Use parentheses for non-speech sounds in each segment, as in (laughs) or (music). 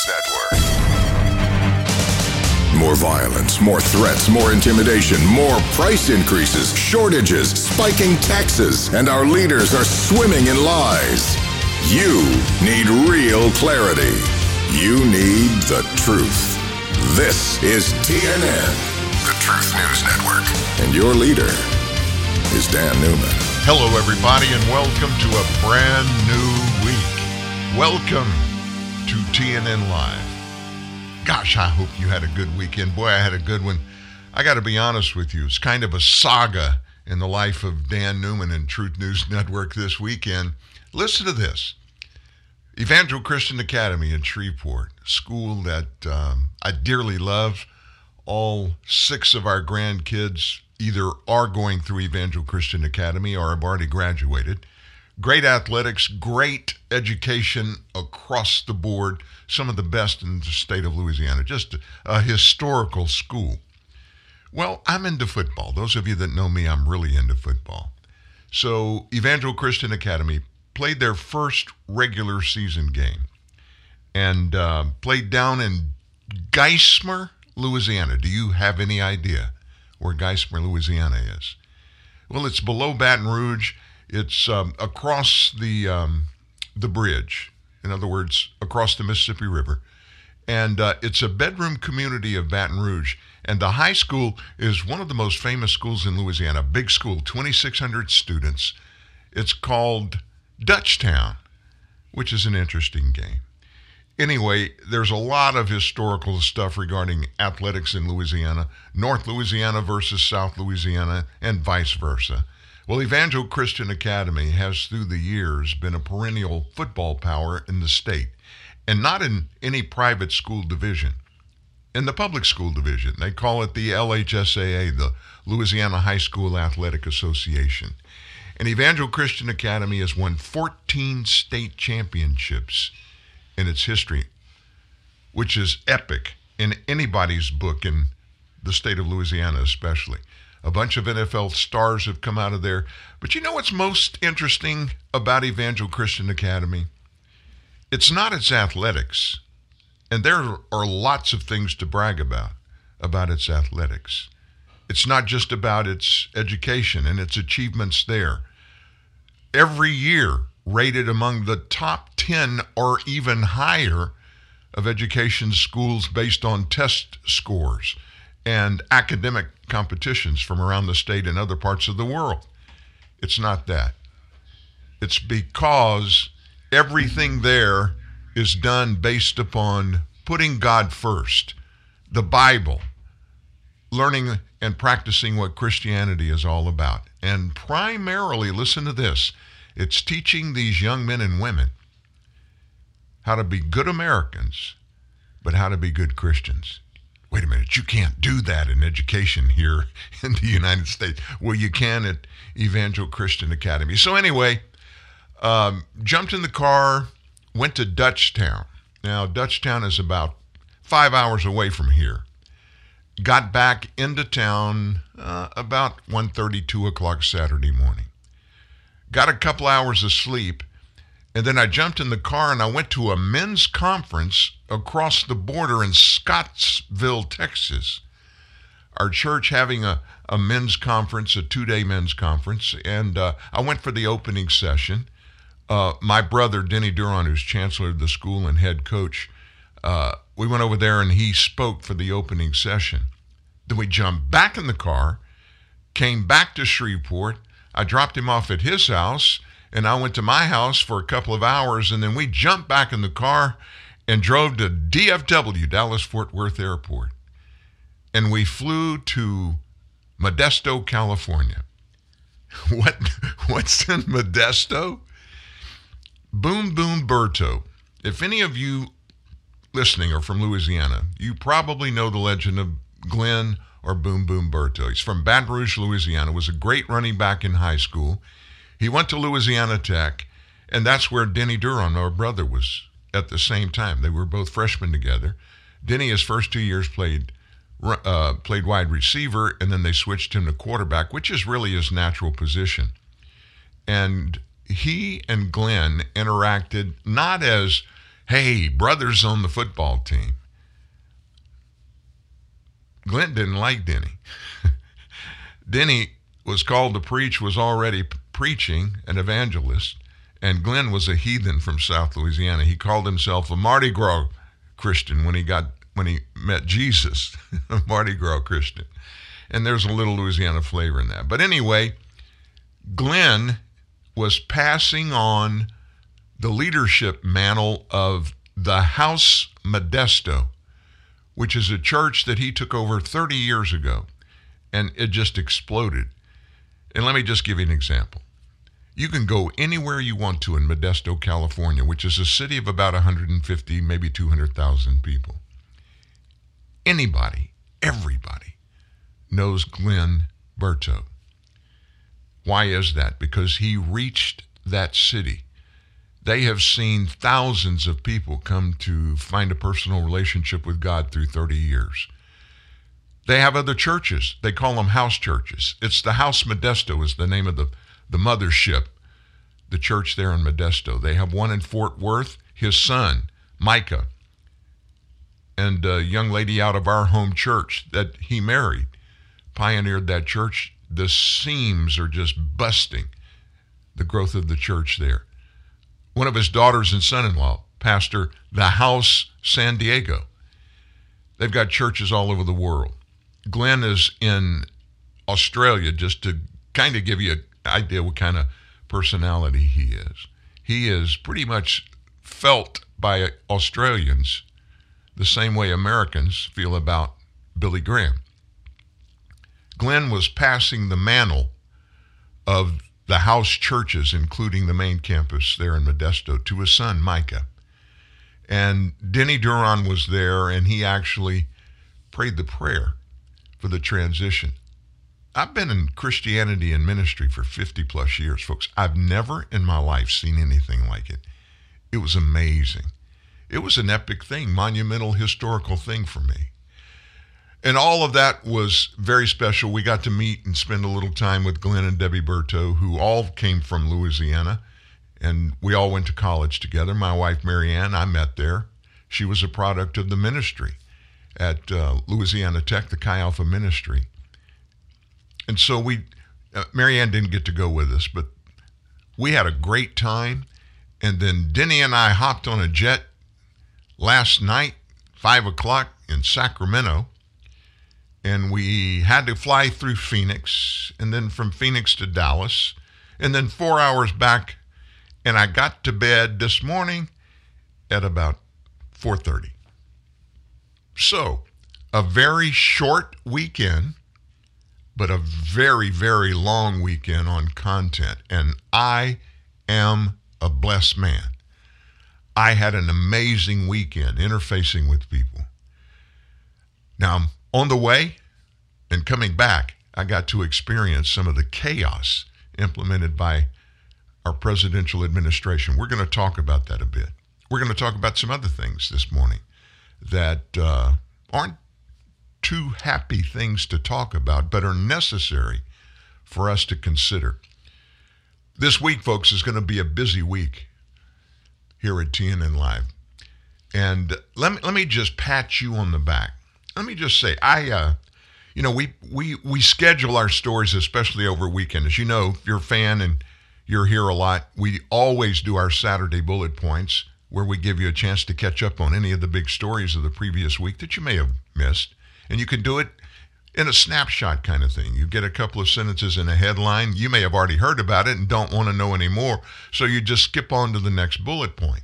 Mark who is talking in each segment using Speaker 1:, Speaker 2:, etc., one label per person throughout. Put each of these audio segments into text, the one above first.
Speaker 1: News Network. More violence, more threats, more intimidation, more price increases, shortages, spiking taxes, and our leaders are swimming in lies. You need real clarity. You need the truth. This is TNN, the Truth News Network. And your leader is Dan Newman.
Speaker 2: Hello, everybody, and welcome to a brand new week. Welcome to TNN Live. Gosh, I hope you had a good weekend. Boy, I had a good one. I got to be honest with you, it's kind of a saga in the life of Dan Newman and Truth News Network this weekend. Listen to this Evangel Christian Academy in Shreveport, school that um, I dearly love. All six of our grandkids either are going through Evangel Christian Academy or have already graduated. Great athletics, great education across the board, some of the best in the state of Louisiana, just a historical school. Well, I'm into football. Those of you that know me, I'm really into football. So, Evangel Christian Academy played their first regular season game and uh, played down in Geismar, Louisiana. Do you have any idea where Geismar, Louisiana is? Well, it's below Baton Rouge. It's um, across the um, the bridge. In other words, across the Mississippi River, and uh, it's a bedroom community of Baton Rouge. And the high school is one of the most famous schools in Louisiana. Big school, 2,600 students. It's called Dutchtown, which is an interesting game. Anyway, there's a lot of historical stuff regarding athletics in Louisiana, North Louisiana versus South Louisiana, and vice versa. Well, Evangel Christian Academy has through the years been a perennial football power in the state, and not in any private school division. In the public school division, they call it the LHSAA, the Louisiana High School Athletic Association. And Evangel Christian Academy has won 14 state championships in its history, which is epic in anybody's book in the state of Louisiana, especially. A bunch of NFL stars have come out of there. But you know what's most interesting about Evangel Christian Academy? It's not its athletics. And there are lots of things to brag about about its athletics. It's not just about its education and its achievements there. Every year, rated among the top 10 or even higher of education schools based on test scores and academic competitions from around the state and other parts of the world. It's not that. It's because everything there is done based upon putting God first, the Bible, learning and practicing what Christianity is all about. And primarily, listen to this it's teaching these young men and women how to be good Americans, but how to be good Christians wait a minute, you can't do that in education here (laughs) in the United States. Well, you can at Evangel Christian Academy. So, anyway, um, jumped in the car, went to Dutchtown. Now, Dutchtown is about five hours away from here. Got back into town uh, about 1.30, 2 o'clock Saturday morning. Got a couple hours of sleep and then I jumped in the car and I went to a men's conference across the border in Scottsville, Texas. Our church having a, a men's conference, a two day men's conference. And uh, I went for the opening session. Uh, my brother, Denny Duron, who's chancellor of the school and head coach, uh, we went over there and he spoke for the opening session. Then we jumped back in the car, came back to Shreveport. I dropped him off at his house and I went to my house for a couple of hours, and then we jumped back in the car and drove to DFW, Dallas Fort Worth Airport. And we flew to Modesto, California. (laughs) What what's in Modesto? Boom Boom Berteau. If any of you listening are from Louisiana, you probably know the legend of Glen or Boom Boom Berteau. He's from Baton Rouge, Louisiana, was a great running back in high school. He went to Louisiana Tech, and that's where Denny Duron, our brother, was at the same time. They were both freshmen together. Denny, his first two years, played uh, played wide receiver, and then they switched him to quarterback, which is really his natural position. And he and Glen interacted not as Hey, brothers on the football team. Glen didn't like Denny. (laughs) Denny was called to preach, was already preaching, an evangelist, and Glen was a heathen from South Louisiana. He called himself a Mardi Gras Christian when he got when he met Jesus, (laughs) a Mardi Gras Christian. And there's a little Louisiana flavor in that. But anyway, Glen was passing on the leadership mantle of the House Modesto, which is a church that he took over 30 years ago, and it just exploded. And let me just give you an example. You can go anywhere you want to in Modesto, California, which is a city of about 150, maybe 200,000 people. Anybody, everybody knows Glen Berteau. Why is that? Because he reached that city. They have seen thousands of people come to find a personal relationship with God through 30 years. They have other churches. They call them house churches. It's the House Modesto is the name of the, the mothership, the church there in Modesto. They have one in Fort Worth. His son, Micah, and a young lady out of our home church that he married pioneered that church. The seams are just busting the growth of the church there. One of his daughters and son in law pastor the House San Diego. They've got churches all over the world. Glen is in Australia just to kind of give you an idea what kind of personality he is. He is pretty much felt by Australians the same way Americans feel about Billy Graham. Glen was passing the mantle of the house churches, including the main campus there in Modesto, to his son, Micah. And Denny Duron was there, and he actually prayed the prayer for the transition. I've been in Christianity and ministry for 50 plus years, folks. I've never in my life seen anything like it. It was amazing. It was an epic thing, monumental, historical thing for me. And all of that was very special. We got to meet and spend a little time with Glen and Debbie Berteau, who all came from Louisiana. And we all went to college together. My wife, Marianne, I met there. She was a product of the ministry at uh, Louisiana Tech, the Chi Alpha ministry. And so we, uh, Marianne didn't get to go with us, but we had a great time. And then Denny and I hopped on a jet last night, five o'clock in Sacramento, and we had to fly through Phoenix, and then from Phoenix to Dallas, and then four hours back. And I got to bed this morning at about 4:30. So, a very short weekend, but a very, very long weekend on content. And I am a blessed man. I had an amazing weekend interfacing with people. Now, on the way and coming back, I got to experience some of the chaos implemented by our presidential administration. We're going to talk about that a bit. We're going to talk about some other things this morning that uh, aren't too happy things to talk about, but are necessary for us to consider. This week, folks, is going to be a busy week here at TNN Live. And let me, let me just pat you on the back. Let me just say, I, uh, you know, we, we, we schedule our stories, especially over weekend. As you know, if you're a fan and you're here a lot, we always do our Saturday bullet points where we give you a chance to catch up on any of the big stories of the previous week that you may have missed. And you can do it in a snapshot kind of thing. You get a couple of sentences in a headline. You may have already heard about it and don't want to know anymore. So you just skip on to the next bullet point.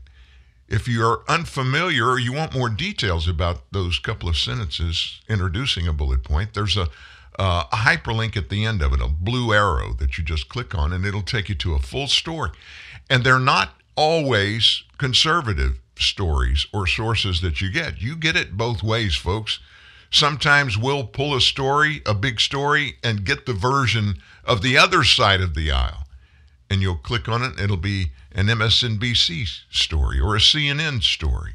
Speaker 2: If you're unfamiliar or you want more details about those couple of sentences introducing a bullet point, there's a, uh, a hyperlink at the end of it, a blue arrow that you just click on, and it'll take you to a full story. And they're not always conservative stories or sources that you get. You get it both ways, folks. Sometimes we'll pull a story, a big story, and get the version of the other side of the aisle. And you'll click on it, it'll be an MSNBC story or a CNN story.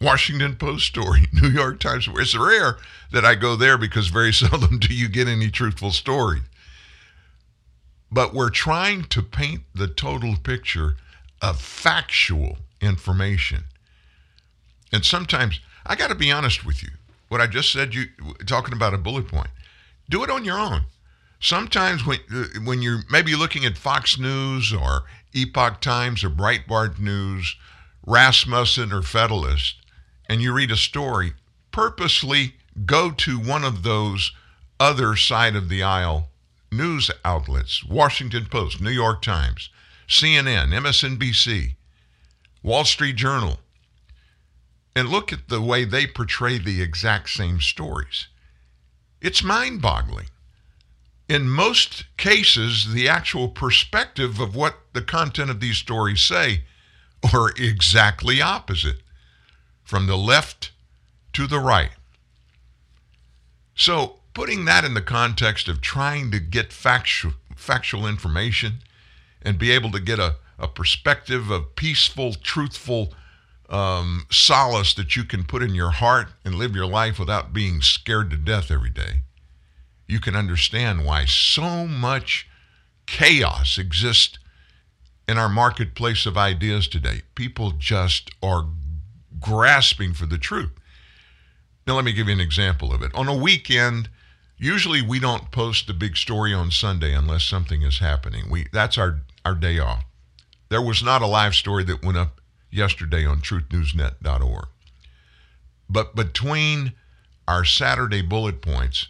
Speaker 2: Washington Post story, (laughs) New York Times. It's rare that I go there because very (laughs) seldom do you get any truthful story. But we're trying to paint the total picture of factual information. And sometimes, I got to be honest with you. What I just said, you talking about a bullet point, do it on your own. Sometimes when uh, when you're maybe looking at Fox News or Epoch Times or Breitbart News, Rasmussen or Federalist, and you read a story, purposely go to one of those other side of the aisle news outlets Washington Post, New York Times, CNN, MSNBC, Wall Street Journal and look at the way they portray the exact same stories. It's mind boggling. In most cases, the actual perspective of what the content of these stories say are exactly opposite from the left to the right. So, putting that in the context of trying to get factual, factual information and be able to get a, a perspective of peaceful, truthful um, solace that you can put in your heart and live your life without being scared to death every day, you can understand why so much chaos exists in our marketplace of ideas today. People just are grasping for the truth. Now, let me give you an example of it. On a weekend, usually we don't post a big story on Sunday unless something is happening. We that's our our day off. There was not a live story that went up yesterday on truthnewsnet.org. But between our Saturday bullet points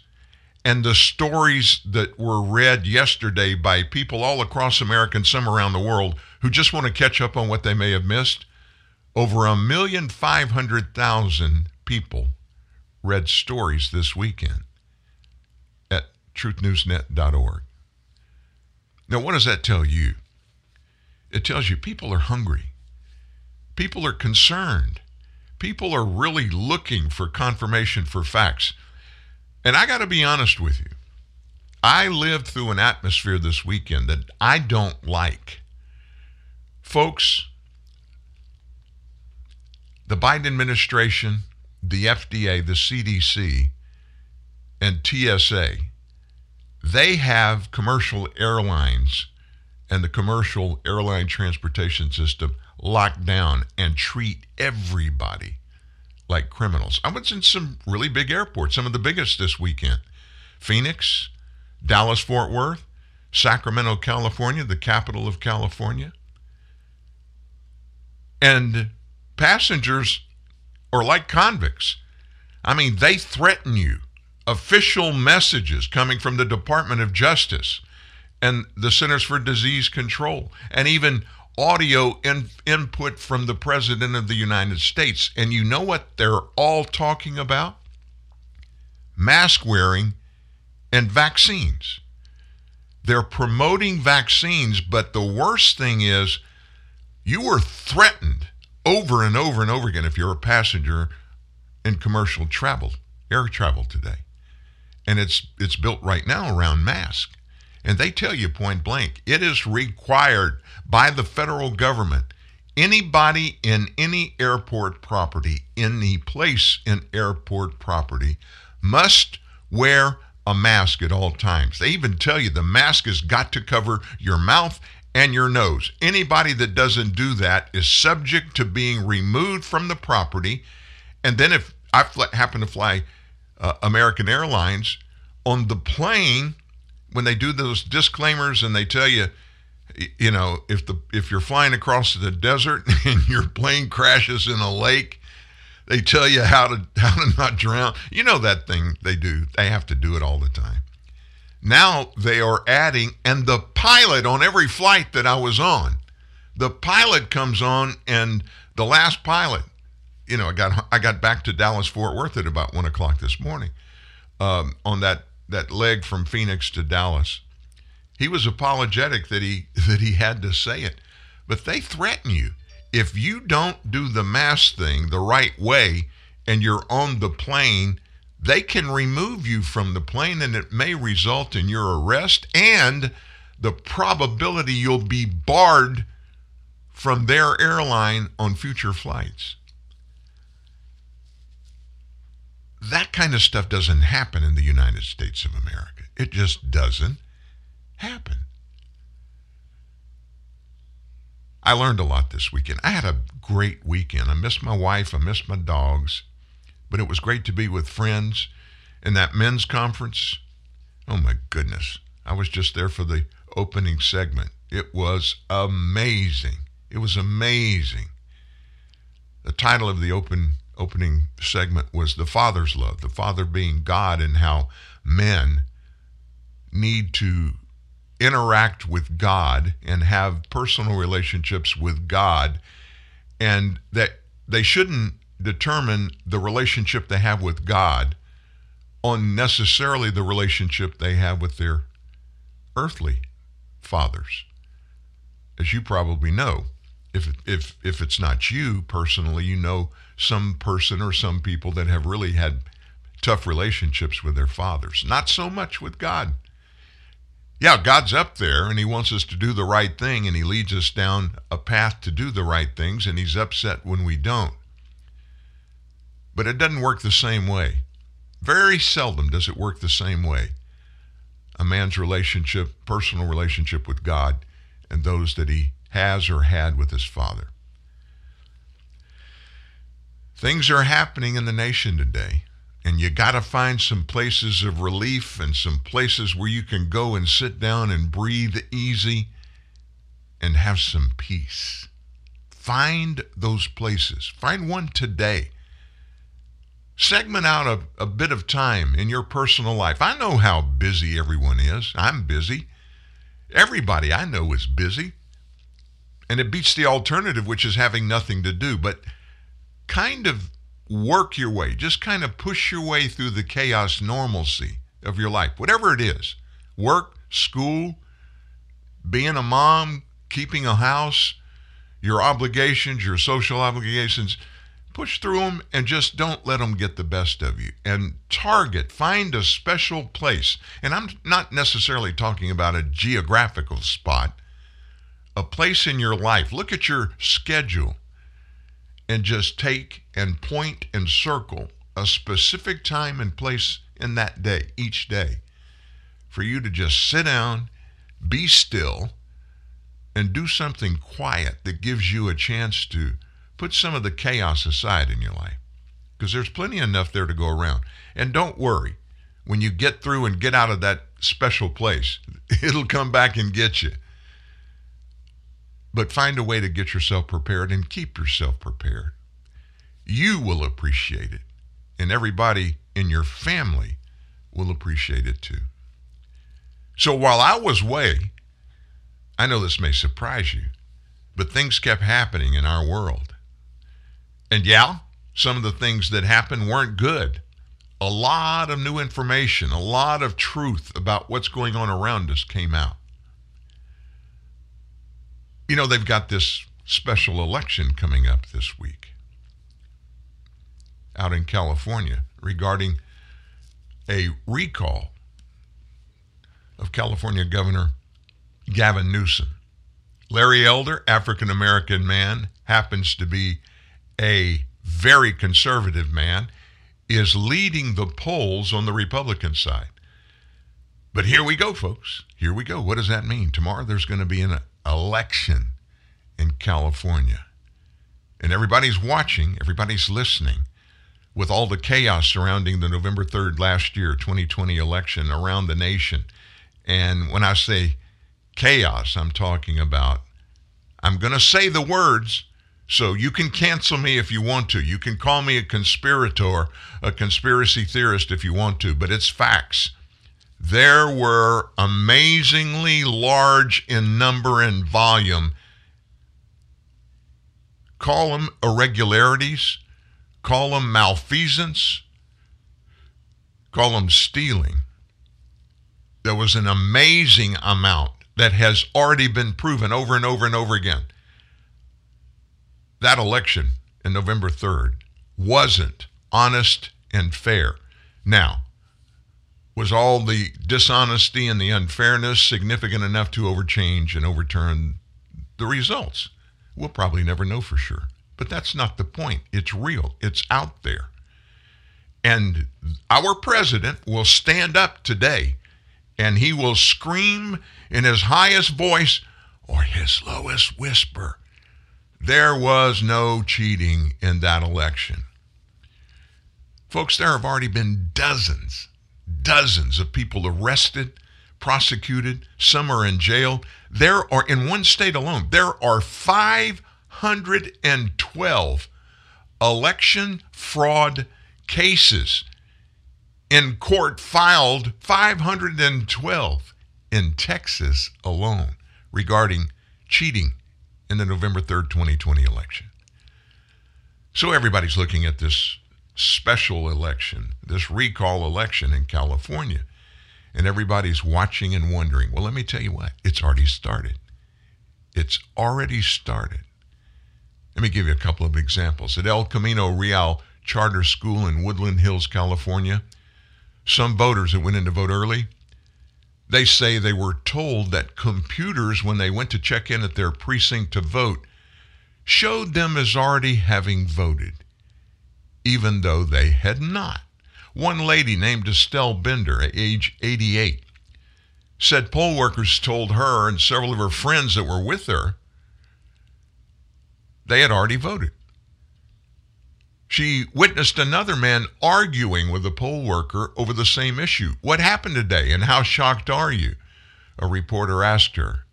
Speaker 2: and the stories that were read yesterday by people all across America and some around the world who just want to catch up on what they may have missed, over a million five hundred thousand people read stories this weekend at truthnewsnet.org. Now, what does that tell you? It tells you people are hungry. People are concerned. People are really looking for confirmation for facts. And I got to be honest with you. I lived through an atmosphere this weekend that I don't like. Folks, the Biden administration, the FDA, the CDC, and TSA, they have commercial airlines and the commercial airline transportation system lock down and treat everybody like criminals. I was in some really big airports, some of the biggest this weekend Phoenix, Dallas, Fort Worth, Sacramento, California, the capital of California. And passengers are like convicts. I mean, they threaten you. Official messages coming from the Department of Justice and the Centers for Disease Control, and even audio in, input from the President of the United States. And you know what they're all talking about? Mask wearing and vaccines. They're promoting vaccines, but the worst thing is you were threatened over and over and over again if you're a passenger in commercial travel, air travel today. And it's it's built right now around masks. And they tell you point blank, it is required by the federal government. Anybody in any airport property, any place in airport property, must wear a mask at all times. They even tell you the mask has got to cover your mouth and your nose. Anybody that doesn't do that is subject to being removed from the property. And then if I happen to fly uh, American Airlines on the plane, when they do those disclaimers and they tell you, you know, if the if you're flying across the desert (laughs) and your plane crashes in a lake, they tell you how to (laughs) how to not drown. You know that thing they do. They have to do it all the time. Now they are adding, and the pilot on every flight that I was on, the pilot comes on, and the last pilot, you know, I got I got back to Dallas Fort Worth at about one o'clock this morning um, on that that leg from Phoenix to Dallas. He was apologetic that he (laughs) that he had to say it. But they threaten you. If you don't do the mask thing the right way and you're on the plane, they can remove you from the plane and it may result in your arrest and the probability you'll be barred from their airline on future flights. That kind of stuff doesn't happen in the United States of America. It just doesn't happen. I learned a lot this weekend. I had a great weekend. I missed my wife, I missed my dogs, but it was great to be with friends. In that men's conference, oh my goodness, I was just there for the opening segment. It was amazing. It was amazing. The title of the open opening segment was The Father's Love, the Father being God, and how men need to interact with God and have personal relationships with God, and that they shouldn't determine the relationship they have with God on necessarily the relationship they have with their earthly fathers. As you probably know, if if if it's not you personally, you know some person or some people that have really had tough relationships with their fathers. Not so much with God. Yeah, God's up there and he wants us to do the right thing and he leads us down a path to do the right things and he's upset when we don't. But it doesn't work the same way. Very seldom does it work the same way. A man's relationship, personal relationship with God, and those that he has or had with his father. Things are happening in the nation today, and you got to find some places of relief and some places where you can go and sit down and breathe easy and have some peace. Find those places. Find one today. Segment out a, a bit of time in your personal life. I know how busy everyone is. I'm busy. Everybody I know is busy. And it beats the alternative, which is having nothing to do. But kind of work your way, just kind of push your way through the chaos normalcy of your life, whatever it is work, school, being a mom, keeping a house, your obligations, your social obligations. Push through them and just don't let them get the best of you. And target, find a special place. And I'm not necessarily talking about a geographical spot, a place in your life. Look at your schedule and just take and point and circle a specific time and place in that day, each day, for you to just sit down, be still, and do something quiet that gives you a chance to put some of the chaos aside in your life. Because there's plenty enough there to go around. And don't worry, when you get through and get out of that special place, (laughs) it'll come back and get you. But find a way to get yourself prepared and keep yourself prepared. You will appreciate it, and everybody in your family will appreciate it too. So while I was away, I know this may surprise you, but things kept happening in our world. And yeah, some of the things that happened weren't good. A lot of new information, a lot of truth about what's going on around us came out. You know, they've got this special election coming up this week out in California regarding a recall of California Governor Gavin Newsom. Larry Elder, African American man, happens to be a very conservative man, is leading the polls on the Republican side. But here we go, folks. Here we go. What does that mean? Tomorrow there's going to be an election in California. And everybody's watching, everybody's listening with all the chaos surrounding the November 3rd last year, 2020 election around the nation. And when I say chaos, I'm talking about, I'm going to say the words, so you can cancel me if you want to. You can call me a conspirator, a conspiracy theorist if you want to, but it's facts there were amazingly large in number and volume. Call them irregularities, call them malfeasance, call them stealing. There was an amazing amount that has already been proven over and over and over again. That election in November 3rd wasn't honest and fair. Now, was all the dishonesty and the unfairness significant enough to overchange and overturn the results? We'll probably never know for sure. But that's not the point. It's real, it's out there. And our president will stand up today and he will scream in his highest voice or his lowest whisper There was no cheating in that election. Folks, there have already been dozens, dozens of people arrested, prosecuted, some are in jail. There are, in one state alone, there are 512 election fraud cases in court filed 512 in Texas alone regarding cheating in the November 3rd, 2020 election. So everybody's looking at this special election, this recall election in California, and everybody's watching and wondering. Well, let me tell you what, it's already started. It's already started. Let me give you a couple of examples. At El Camino Real Charter School in Woodland Hills, California, some voters that went in to vote early, they say they were told that computers, when they went to check in at their precinct to vote, showed them as already having voted, even though they had not. One lady named Estelle Bender, age 88, said poll workers told her and several of her friends that were with her they had already voted. She witnessed another man arguing with a poll worker over the same issue. What happened today and how shocked are you? A reporter asked her.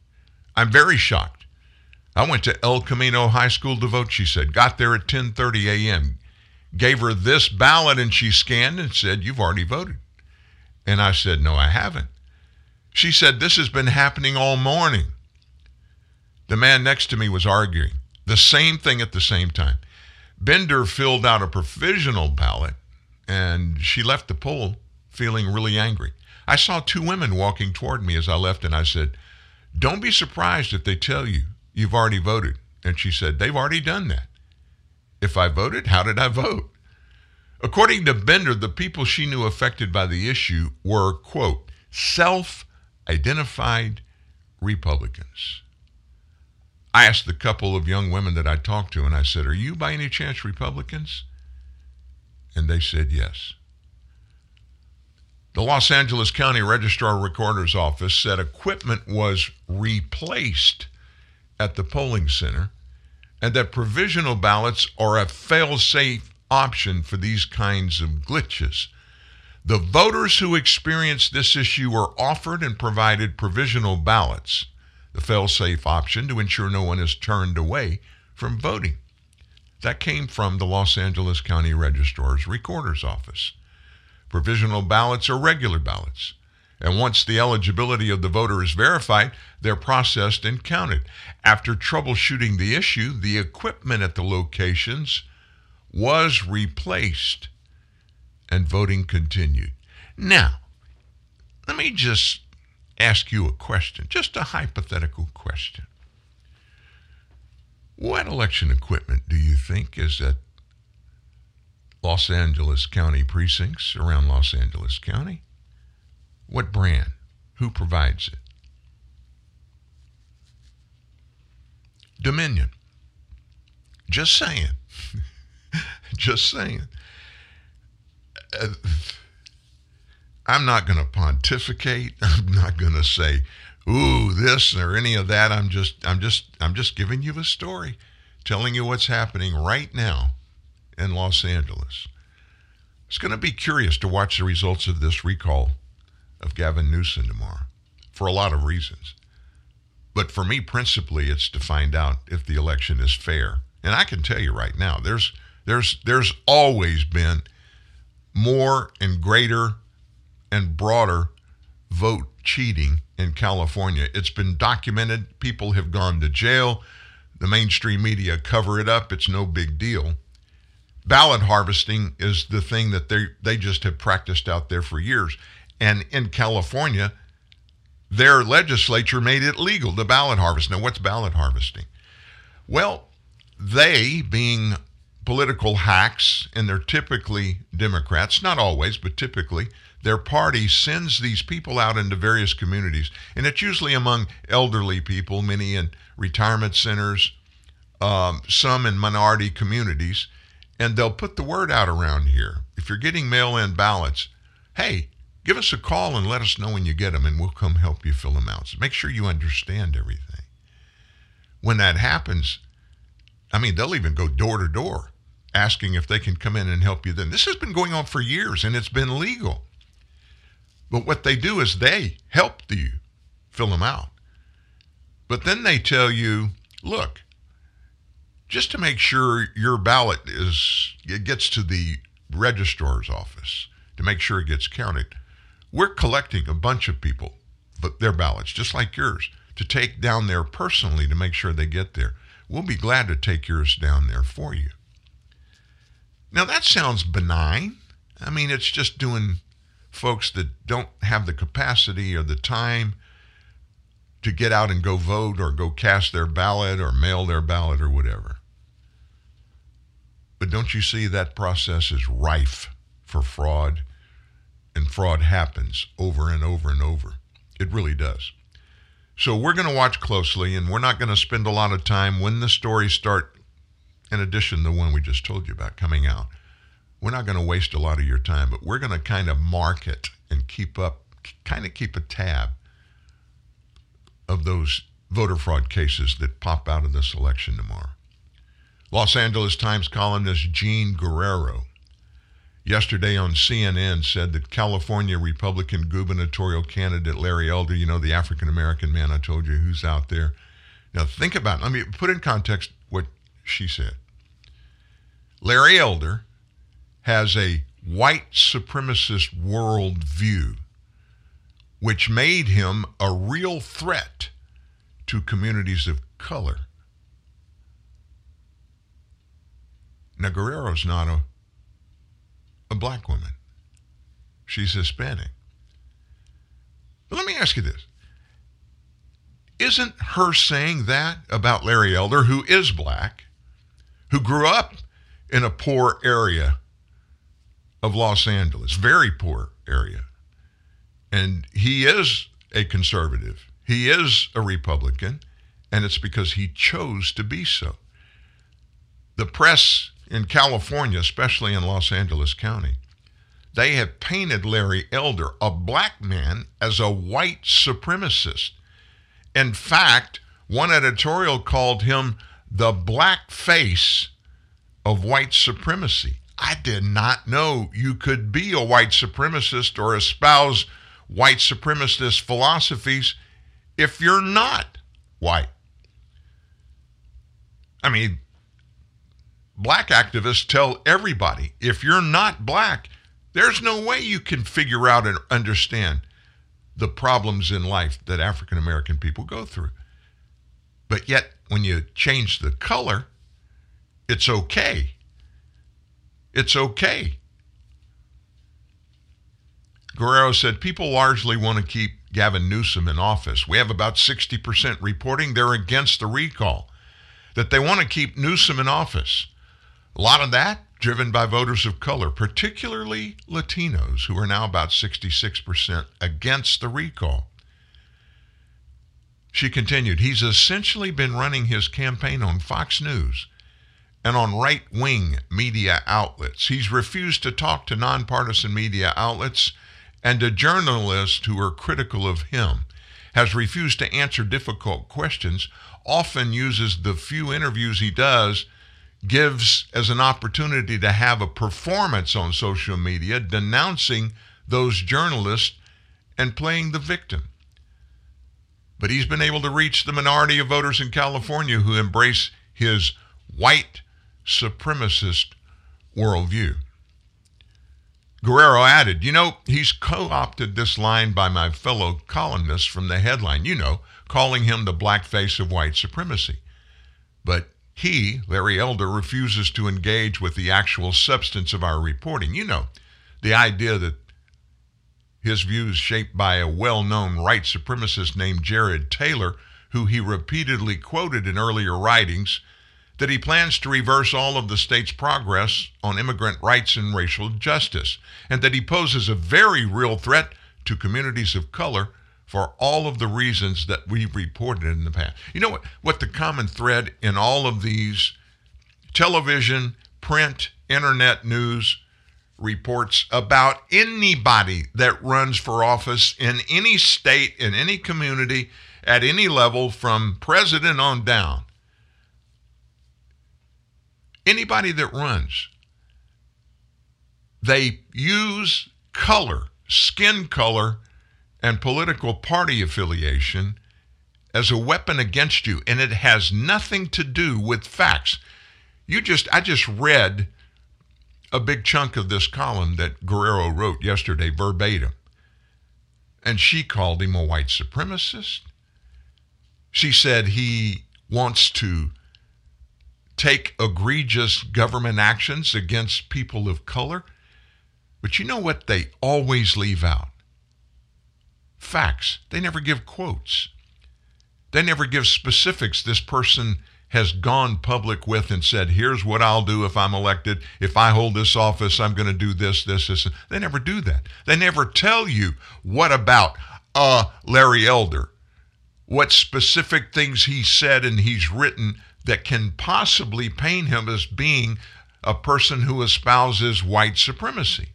Speaker 2: I'm very shocked. I went to El Camino High School to vote, she said. Got there at 10:30 a.m. Gave her this ballot and she scanned and said, "You've already voted." And I said, "No, I haven't." She said, "This has been happening all morning." The man next to me was arguing the same thing at the same time. Bender filled out a provisional ballot and she left the poll feeling really angry. I saw two women walking toward me as I left and I said, Don't be surprised if they tell you you've already voted. And she said, They've already done that. If I voted, how did I vote? According to Bender, the people she knew affected by the issue were, quote, self identified Republicans. I asked the couple of young women that I talked to, and I said, Are you by any chance Republicans? And they said yes. The Los Angeles County Registrar Recorder's Office said equipment was replaced at the polling center and that provisional ballots are a fail safe option for these kinds of glitches. The voters who experienced this issue were offered and provided provisional ballots the fail-safe option to ensure no one is turned away from voting. That came from the Los Angeles County Registrar's Recorder's Office. Provisional ballots are regular ballots. And once the eligibility of the voter is verified, they're processed and counted. After troubleshooting the issue, the equipment at the locations was replaced and voting continued. Now, let me just ask you a question, just a hypothetical question. What election equipment do you think is at Los Angeles County precincts around Los Angeles County? What brand? Who provides it? Dominion. Just saying. (laughs) Just saying. Uh, I'm not going to pontificate. (laughs) I'm not going to say, "Ooh, this" or any of that. I'm just, I'm just, I'm just giving you a story, telling you what's happening right now in Los Angeles. It's going to be curious to watch the results of this recall of Gavin Newsom tomorrow, for a lot of reasons. But for me, principally, it's to find out if the election is fair. And I can tell you right now, there's there's there's always been more and greater and broader vote cheating in California. It's been documented. People have gone to jail. The mainstream media cover it up. It's no big deal. Ballot harvesting is the thing that they they just have practiced out there for years. And in California, their legislature made it legal to ballot harvest. Now, what's ballot harvesting? Well, they, being political hacks, and they're typically Democrats, not always, but typically, their party sends these people out into various communities, and it's usually among elderly people, many in retirement centers, um, some in minority communities, and they'll put the word out around here. If you're getting mail in ballots, hey, give us a call and let us know when you get them, and we'll come help you fill them out. So make sure you understand everything. When that happens, I mean, they'll even go door to door asking if they can come in and help you then. This has been going on for years and it's been legal. But what they do is they help you fill them out. But then they tell you, look, just to make sure your ballot is it gets to the registrar's office to make sure it gets counted. We're collecting a bunch of people, but their ballots, just like yours, to take down there personally to make sure they get there. We'll be glad to take yours down there for you. Now that sounds benign. I mean, it's just doing folks that don't have the capacity or the time to get out and go vote or go cast their ballot or mail their ballot or whatever. But don't you see that process is rife for fraud? And fraud happens over and over and over. It really does. So we're going to watch closely, and we're not going to spend a lot of time when the stories start, in addition to the one we just told you about coming out. We're not going to waste a lot of your time, but we're going to kind of mark it and keep up, kind of keep a tab of those voter fraud cases that pop out of this election tomorrow. Los Angeles Times columnist Jean Guerrero yesterday on CNN said that California Republican gubernatorial candidate Larry Elder, you know, the African American man I told you who's out there. Now, think about. Let me put in context what she said. Larry Elder has a white supremacist worldview which made him a real threat to communities of color. Now, Guerrero's not a, a black woman, she's Hispanic. But let me ask you this Isn't her saying that about Larry Elder, who is black, who grew up in a poor area of Los Angeles, very poor area? And he is a conservative. He is a Republican, and it's because he chose to be so. The press in California, especially in Los Angeles County, they have painted Larry Elder, a black man, as a white supremacist. In fact, one editorial called him the black face of white supremacy. I did not know you could be a white supremacist or espouse white supremacist philosophies if you're not white. I mean, black activists tell everybody if you're not black, there's no way you can figure out and understand the problems in life that African American people go through. But yet, when you change the color, it's okay. It's okay. Guerrero said people largely want to keep Gavin Newsom in office. We have about 60% reporting they're against the recall, that they want to keep Newsom in office. A lot of that driven by voters of color, particularly Latinos, who are now about 66% against the recall. She continued, he's essentially been running his campaign on Fox News and on right wing media outlets. He's refused to talk to nonpartisan media outlets and a journalist who are critical of him has refused to answer difficult questions, often uses the few interviews he does, gives as an opportunity to have a performance on social media denouncing those journalists and playing the victim. But he's been able to reach the minority of voters in California who embrace his white supremacist worldview. Guerrero added, You know, he's co opted this line by my fellow columnists from the headline, you know, calling him the black face of white supremacy. But he, Larry Elder, refuses to engage with the actual substance of our reporting. You know, the idea that his views shaped by a well known white supremacist named Jared Taylor, who he repeatedly quoted in earlier writings, that he plans to reverse all of the state's progress on immigrant rights and racial justice, and that he poses a very real threat to communities of color for all of the reasons that we've reported in the past. You know what, what the common thread in all of these television, print, internet news reports about anybody that runs for office in any state, in any community, at any level, from president on down Anybody that runs, they use color, skin color, and political party affiliation as a weapon against you, and it has nothing to do with facts. You just, I just read a big chunk of this column that Guerrero wrote yesterday verbatim. And she called him a white supremacist. She said he wants to take egregious government actions against people of color. But you know what they always leave out? Facts. They never give quotes. They never give specifics this person has gone public with and said, here's what I'll do if I'm elected. If I hold this office, I'm going to do this, this, this. They never do that. They never tell you what about uh, Larry Elder, what specific things he said and he's written that can possibly paint him as being a person who espouses white supremacy.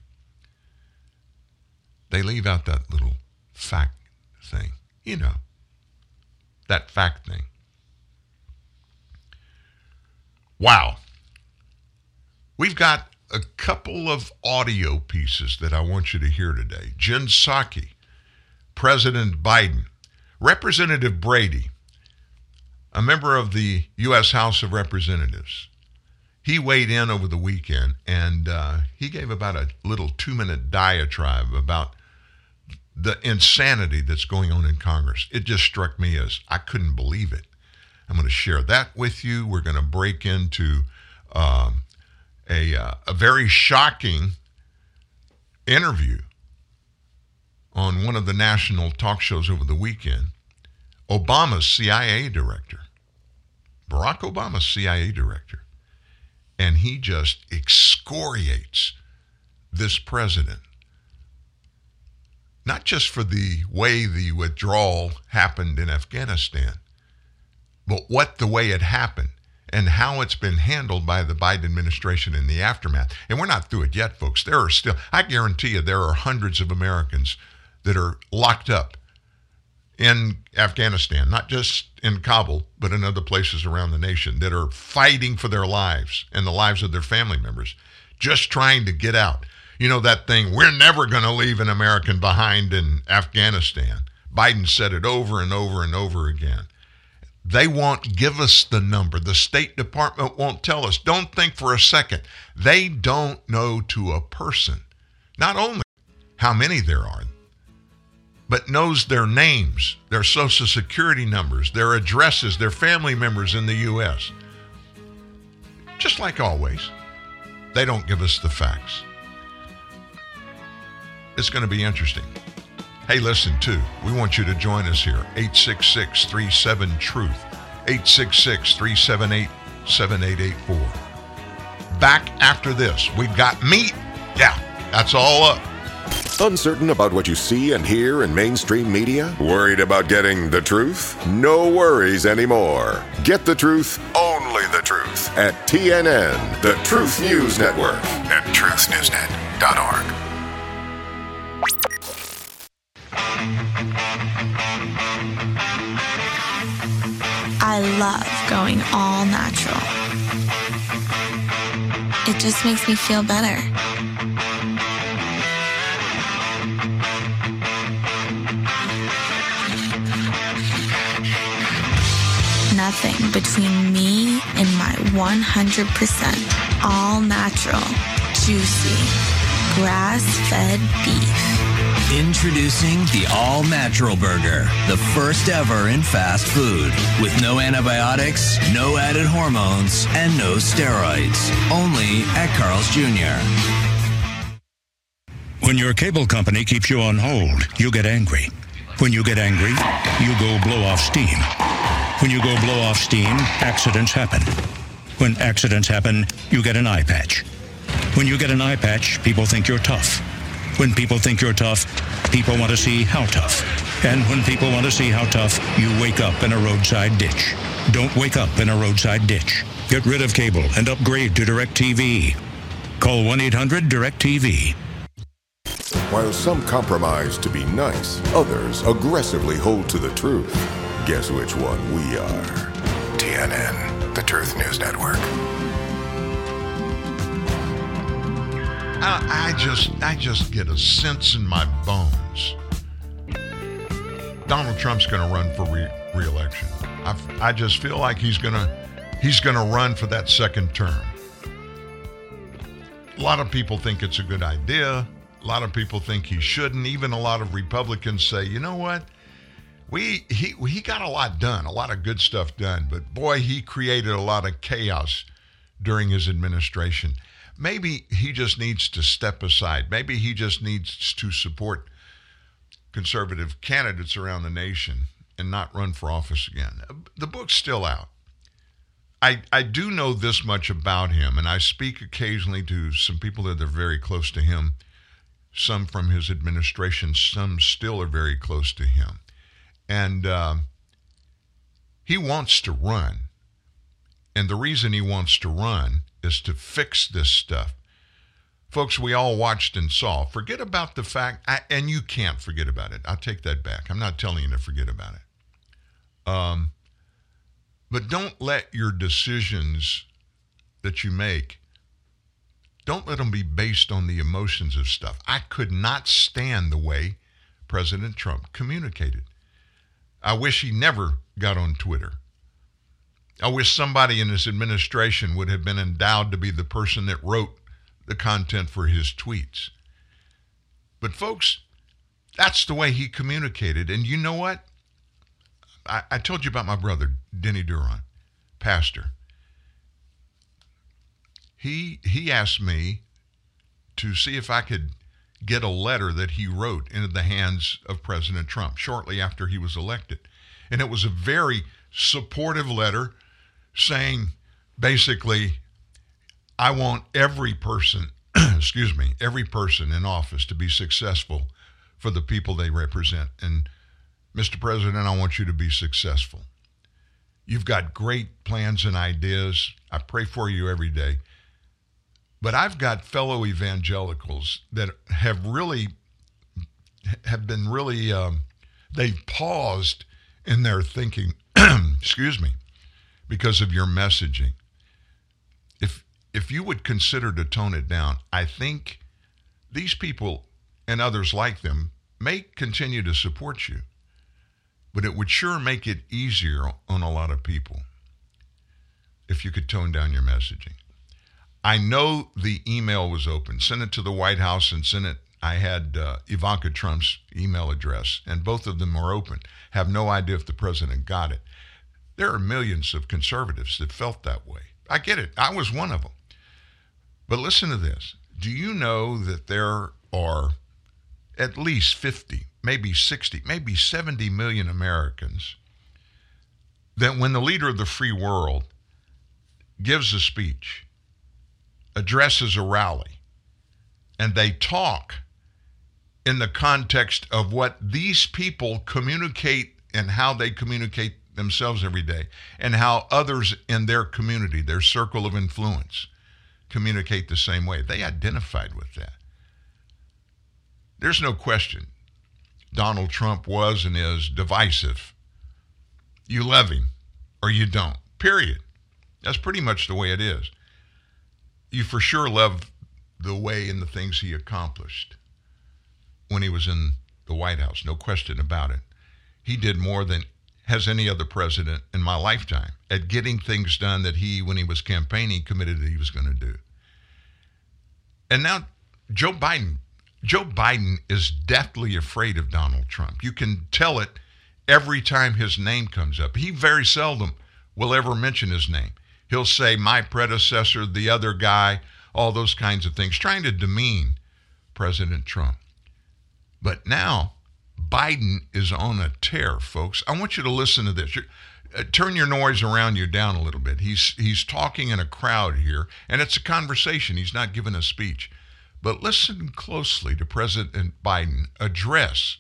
Speaker 2: They leave out that little fact thing, you know, that fact thing. Wow. We've got a couple of audio pieces that I want you to hear today. Jen Psaki, President Biden, Representative Brady, a member of the U.S. House of Representatives. He weighed in over the weekend and uh, he gave about a little two minute diatribe about the insanity that's going on in Congress. It just struck me as I couldn't believe it. I'm going to share that with you. We're going to break into um, a, uh, a very shocking interview on one of the national talk shows over the weekend. Obama's CIA director, Barack Obama's CIA director, and he just excoriates this president. Not just for the way the withdrawal happened in Afghanistan, but what the way it happened and how it's been handled by the Biden administration in the aftermath. And we're not through it yet, folks. There are still, I guarantee you, there are hundreds of Americans that are locked up in Afghanistan, not just in Kabul, but in other places around the nation that are fighting for their lives and the lives of their family members, just trying to get out. You know, that thing, we're never going to leave an American behind in Afghanistan. Biden said it over and over and over again. They won't give us the number. The State Department won't tell us. Don't think for a second. They don't know to a person not only how many there are, but knows their names, their social security numbers, their addresses, their family members in the U.S. Just like always, they don't give us the facts. It's going to be interesting. Hey, listen, too, we want you to join us here. 866 37 Truth, 866 378 7884. Back after this, we've got meat. Yeah, that's all up.
Speaker 1: Uncertain about what you see and hear in mainstream media? Worried about getting the truth? No worries anymore. Get the truth, only the truth, at TNN, the Truth News Network, at truthnewsnet.org.
Speaker 3: I love going all natural. It just makes me feel better. Nothing between me and my 100% all natural, juicy, grass fed beef.
Speaker 4: Introducing the All Natural Burger, the first ever in fast food, with no antibiotics, no added hormones, and no steroids. Only at Carl's Jr.
Speaker 5: When your cable company keeps you on hold, you get angry. When you get angry, you go blow off steam. When you go blow off steam, accidents happen. When accidents happen, you get an eye patch. When you get an eye patch, people think you're tough. When people think you're tough, people want to see how tough. And when people want to see how tough, you wake up in a roadside ditch. Don't wake up in a roadside ditch. Get rid of cable and upgrade to DirecTV. Call 1 800 DirecTV.
Speaker 1: While some compromise to be nice, others aggressively hold to the truth. Guess which one we are? TNN, the Truth News Network.
Speaker 2: I, I just I just get a sense in my bones. Donald Trump's going to run for re- reelection. I, I just feel like he's going to he's going to run for that second term. A lot of people think it's a good idea. A lot of people think he shouldn't. Even a lot of Republicans say, you know what? We he he got a lot done, a lot of good stuff done, but boy, he created a lot of chaos during his administration. Maybe he just needs to step aside. Maybe he just needs to support conservative candidates around the nation and not run for office again. The book's still out. I, I do know this much about him, and I speak occasionally to some people that are very close to him, some from his administration, some still are very close to him. And uh, he wants to run. And the reason he wants to run is to fix this stuff. Folks, we all watched and saw. Forget about the fact, I, and you can't forget about it. I'll take that back. I'm not telling you to forget about it. Um, but don't let your decisions that you make, don't let them be based on the emotions of stuff. I could not stand the way President Trump communicated. I wish he never got on Twitter. I wish somebody in his administration would have been endowed to be the person that wrote the content for his tweets. But, folks, that's the way he communicated. And you know what? I, I told you about my brother, Denny Duron, pastor. He, he asked me to see if I could get a letter that he wrote into the hands of President Trump shortly after he was elected. And it was a very supportive letter saying basically, I want every person, (clears throat) excuse me, every person in office to be successful for the people they represent. And Mr. President, I want you to be successful. You've got great plans and ideas. I pray for you every day. But I've got fellow evangelicals that have really have been really um, they've paused in their thinking. (clears throat) excuse me, because of your messaging. If if you would consider to tone it down, I think these people and others like them may continue to support you, but it would sure make it easier on a lot of people if you could tone down your messaging. I know the email was open. Send it to the White House and send it. I had uh, Ivanka Trump's email address, and both of them are open. Have no idea if the president got it. There are millions of conservatives that felt that way. I get it. I was one of them. But listen to this. Do you know that there are at least 50, maybe 60, maybe 70 million Americans that when the leader of the free world gives a speech, addresses a rally, and they talk in the context of what these people communicate and how they communicate themselves every day and how others in their community, their circle of influence, communicate the same way. They identified with that. There's no question Donald Trump was and is divisive. You love him or you don't, period. That's pretty much the way it is. You for sure love the way and the things he accomplished when he was in the White House, no question about it. He did more than has any other president in my lifetime at getting things done that he, when he was campaigning, committed that he was going to do. And now Joe Biden, Joe Biden is deathly afraid of Donald Trump. You can tell it every time his name comes up. He very seldom will ever mention his name. He'll say, my predecessor, the other guy, all those kinds of things, trying to demean President Trump. But now Biden is on a tear, folks. I want you to listen to this. Uh, turn your noise around you down a little bit. He's he's talking in a crowd here, and it's a conversation. He's not giving a speech. But listen closely to President Biden address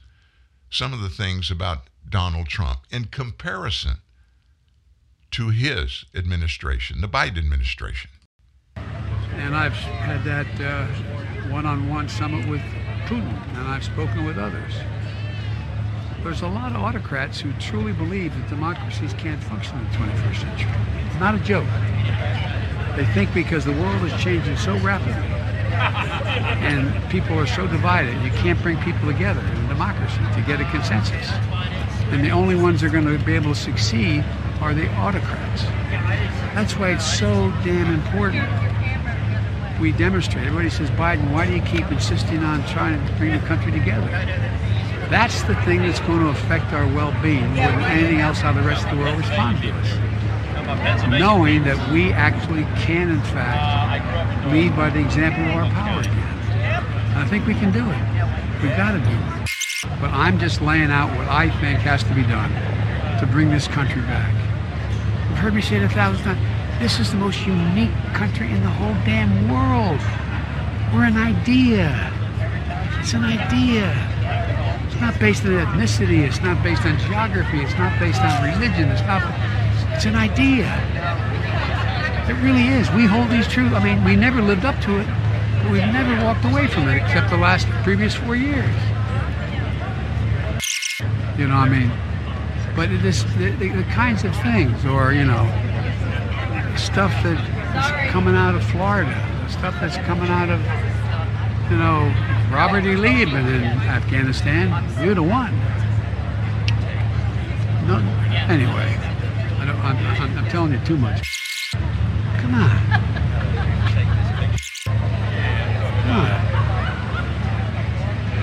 Speaker 2: some of the things about Donald Trump in comparison to his administration, the Biden administration.
Speaker 6: And I've had that uh, one-on-one summit with Putin, and I've spoken with others. There's a lot of autocrats who truly believe that democracies can't function in the 21st century. It's not a joke. They think because the world is changing so rapidly And people are so divided, you can't bring people together in a democracy to get a consensus. And the only ones that are going to be able to succeed are the autocrats. That's why it's so damn important. We demonstrate. Everybody says, Biden, why do you keep insisting on trying to bring the country together? That's the thing that's going to affect our well-being more than anything else how the rest of the world responds to us. Knowing that we actually can, in fact, lead by the example of our power again. I think we can do it. We've got to do it. But I'm just laying out what I think has to be done to bring this country back. You've heard me say it a thousand times. This is the most unique country in the whole damn world. We're an idea. It's an idea. It's not based on ethnicity. It's not based on geography. It's not based on religion. It's not. It's an idea. It really is. We hold these truths. I mean, we never lived up to it, but we've never walked away from it except the last previous four years. You know, I mean, but it is the, the, the kinds of things, or you know, stuff that is coming out of Florida, stuff that's coming out of, you know, Robert E. Lee had been in Afghanistan. You'd have won. No, anyway, I don't, I'm, I'm, I'm telling you too much. Come on. Come on.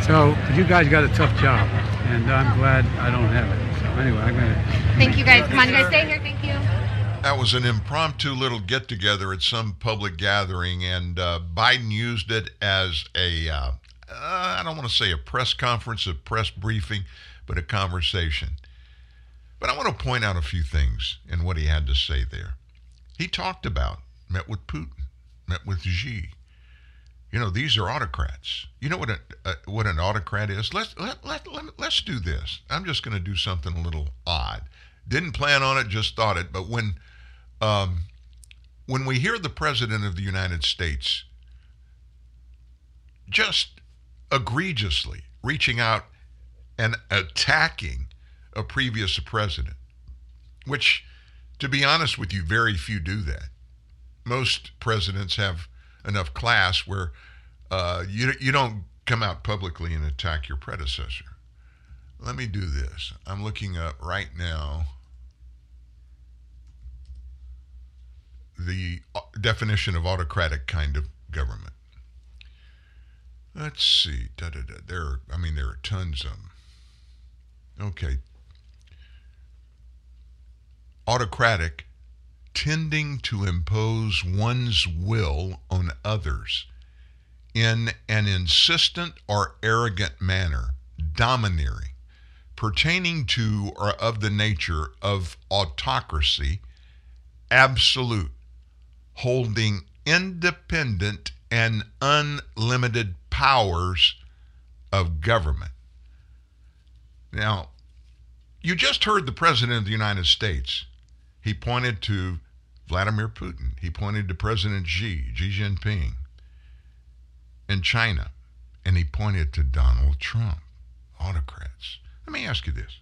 Speaker 6: So you guys got a tough job, and I'm glad I don't have it. So anyway, I'm gonna.
Speaker 7: Thank you guys. Come on, you guys stay here. Thank you.
Speaker 2: That was an impromptu little get together at some public gathering, and uh, Biden used it as a, uh, uh, I don't want to say a press conference, a press briefing, but a conversation. But I want to point out a few things in what he had to say there. He talked about, met with Putin, met with Xi. You know, these are autocrats. You know what a, what an autocrat is? Let's let, let, let, let's do this. I'm just going to do something a little odd. Didn't plan on it, just thought it. But when um, when we hear the president of the United States just egregiously reaching out and attacking a previous president, which, to be honest with you, very few do that. Most presidents have enough class where uh, you, you don't come out publicly and attack your predecessor. Let me do this. I'm looking up right now the uh, definition of autocratic kind of government. Let's see. Da, da, da. There, are, I mean, there are tons of them. Okay. Autocratic, tending to impose one's will on others in an insistent or arrogant manner, domineering, pertaining to or of the nature of autocracy, absolute, holding independent and unlimited powers of government. Now, you just heard the President of the United States. He pointed to Vladimir Putin. He pointed to President Xi, Xi Jinping, in China. And he pointed to Donald Trump, autocrats. Let me ask you this.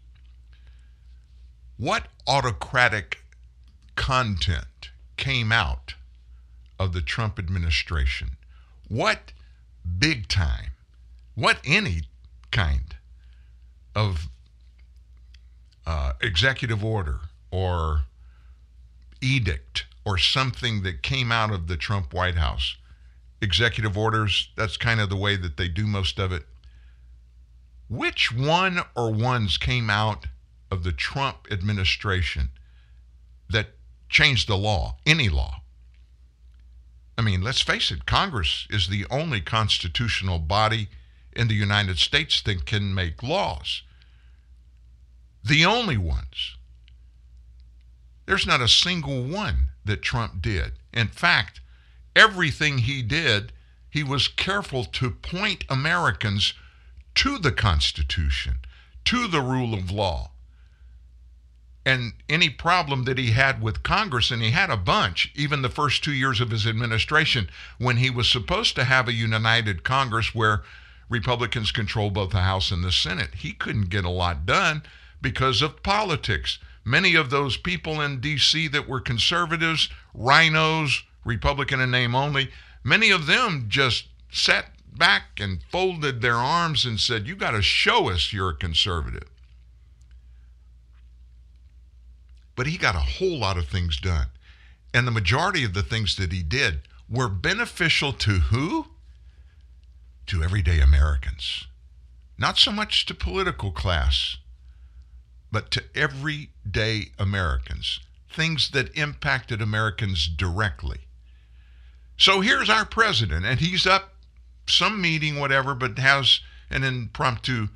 Speaker 2: What autocratic content came out of the Trump administration? What big time, what any kind of uh, executive order or edict or something that came out of the Trump White House? Executive orders, that's kind of the way that they do most of it. Which one or ones came out of the Trump administration that changed the law, any law? I mean, let's face it, Congress is the only constitutional body in the United States that can make laws. The only ones. There's not a single one that Trump did. In fact, everything he did, he was careful to point Americans to the Constitution, to the rule of law. And any problem that he had with Congress, and he had a bunch, even the first two years of his administration, when he was supposed to have a united Congress where Republicans control both the House and the Senate, he couldn't get a lot done because of politics. Many of those people in D.C. that were conservatives, RINOs, Republican in name only, many of them just sat back and folded their arms and said, You got to show us you're a conservative. But he got a whole lot of things done. And the majority of the things that he did were beneficial to who? To everyday Americans. Not so much to political class, but to everyday Americans. Things that impacted Americans directly. So here's our president, and he's up some meeting, whatever, but has an impromptu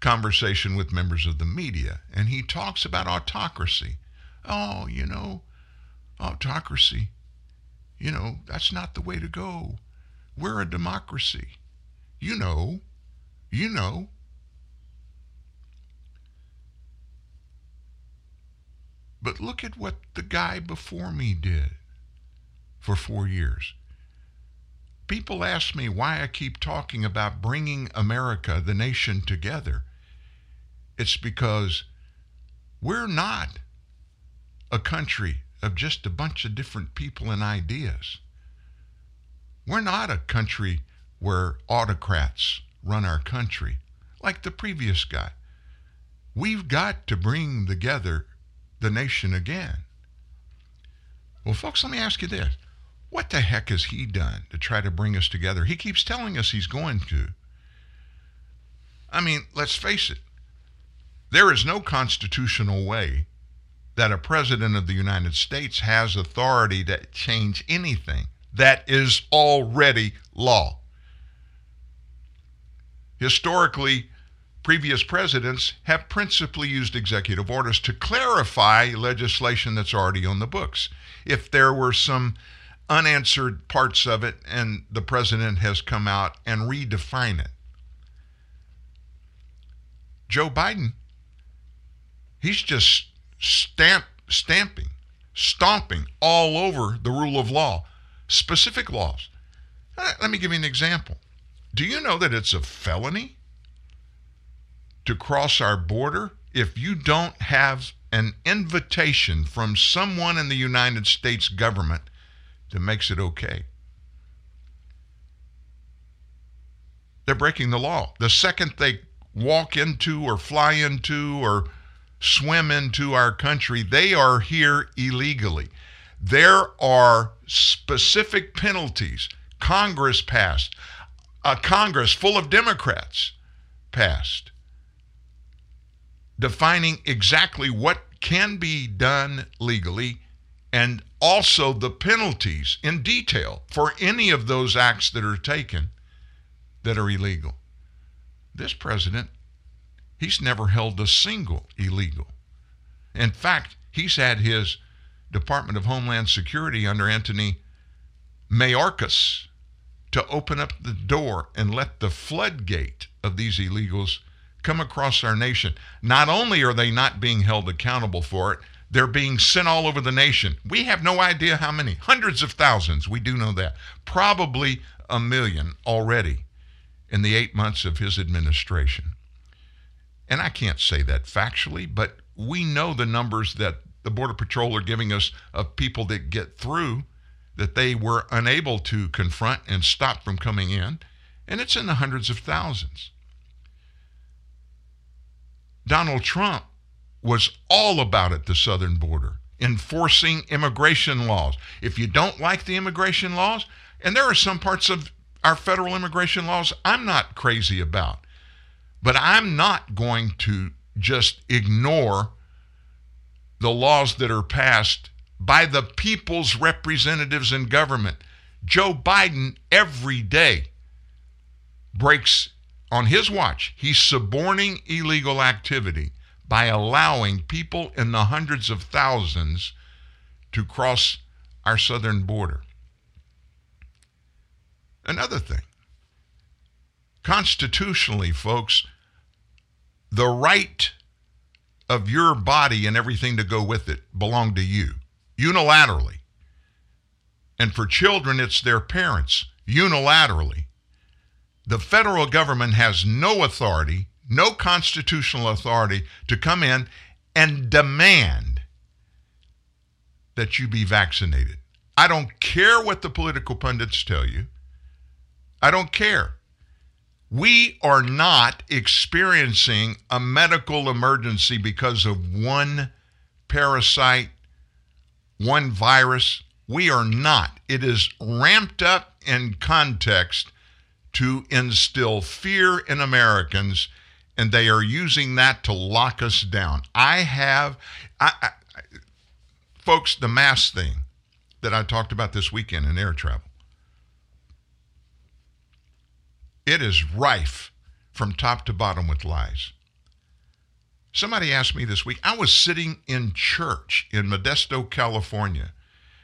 Speaker 2: conversation with members of the media. And he talks about autocracy. Oh, you know, autocracy. You know, that's not the way to go. We're a democracy. You know, you know. But look at what the guy before me did for four years. People ask me why I keep talking about bringing America, the nation, together. It's because we're not a country of just a bunch of different people and ideas. We're not a country where autocrats run our country like the previous guy. We've got to bring together the nation again. Well, folks, let me ask you this. What the heck has he done to try to bring us together? He keeps telling us he's going to. I mean, let's face it. There is no constitutional way that a president of the United States has authority to change anything that is already law. Historically, previous presidents have principally used executive orders to clarify legislation that's already on the books. If there were some unanswered parts of it, and the president has come out and redefine it. Joe Biden, he's just stamp, stamping, stomping all over the rule of law, specific laws. Uh, let me give you an example. Do you know that it's a felony to cross our border if you don't have an invitation from someone in the United States government that makes it okay. They're breaking the law. The second they walk into or fly into or swim into our country, they are here illegally. There are specific penalties. Congress passed, a Congress full of Democrats passed, defining exactly what can be done legally and also the penalties in detail for any of those acts that are taken that are illegal. This president, he's never held a single illegal. In fact, he's had his Department of Homeland Security under Anthony Mayorkas to open up the door and let the floodgate of these illegals come across our nation. Not only are they not being held accountable for it, they're being sent all over the nation. We have no idea how many. Hundreds of thousands. We do know that. Probably a million already in the eight months of his administration. And I can't say that factually, but we know the numbers that the Border Patrol are giving us of people that get through that they were unable to confront and stop from coming in, and it's in the hundreds of thousands. Donald Trump was all about it, the southern border, enforcing immigration laws. If you don't like the immigration laws, and there are some parts of our federal immigration laws I'm not crazy about, but I'm not going to just ignore the laws that are passed by the people's representatives in government. Joe Biden every day breaks on his watch. He's suborning illegal activity by allowing people in the hundreds of thousands to cross our southern border. Another thing, constitutionally, folks, the right of your body and everything to go with it belong to you unilaterally. And for children, it's their parents unilaterally. The federal government has no authority no constitutional authority to come in and demand that you be vaccinated. I don't care what the political pundits tell you. I don't care. We are not experiencing a medical emergency because of one parasite, one virus. We are not. It is ramped up in context to instill fear in Americans, and they are using that to lock us down. I have, I, I, folks, the mask thing that I talked about this weekend in air travel. It is rife from top to bottom with lies. Somebody asked me this week, I was sitting in church in Modesto, California,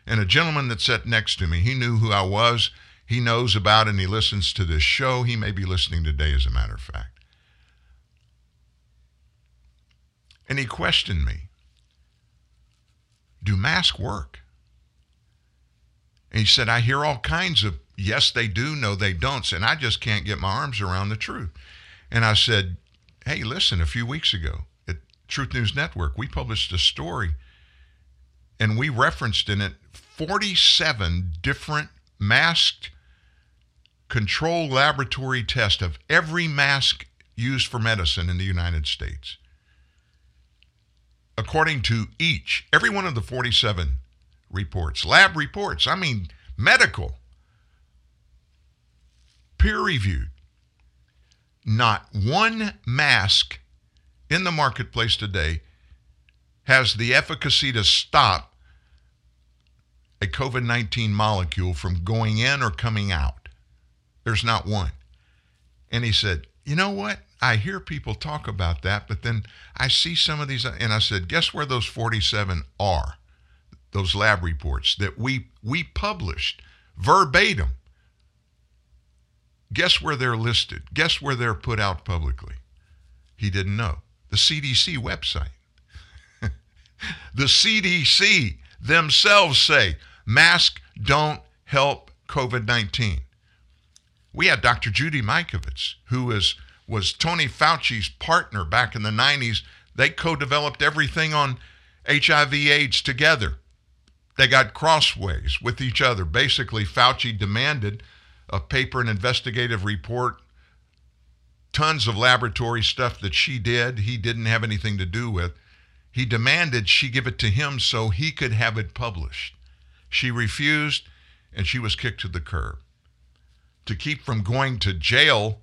Speaker 2: and a gentleman that sat next to me, he knew who I was. He knows about and he listens to this show. He may be listening today, as a matter of fact. And he questioned me Do masks work? And he said, I hear all kinds of yes, they do, no, they don't. And I just can't get my arms around the truth. And I said, hey, listen, a few weeks ago at Truth News Network, we published a story and we referenced in it 47 different masked control laboratory tests of every mask used for medicine in the United States. According to each, every one of the 47 reports, lab reports, I mean medical peer reviewed. Not one mask in the marketplace today has the efficacy to stop a COVID 19 molecule from going in or coming out. There's not one. And he said, You know what? I hear people talk about that, but then I see some of these, and I said, Guess where those 47 are? Those lab reports that we, we published verbatim Guess where they're listed? Guess where they're put out publicly? He didn't know. The CDC website. (laughs) the CDC themselves say masks don't help COVID 19. We had Dr. Judy Mikovits, who is, was Tony Fauci's partner back in the 90s. They co developed everything on HIV AIDS together. They got crossways with each other. Basically, Fauci demanded a paper, an investigative report, tons of laboratory stuff that she did, he didn't have anything to do with. He demanded she give it to him so he could have it published. She refused, and she was kicked to the curb. To keep from going to jail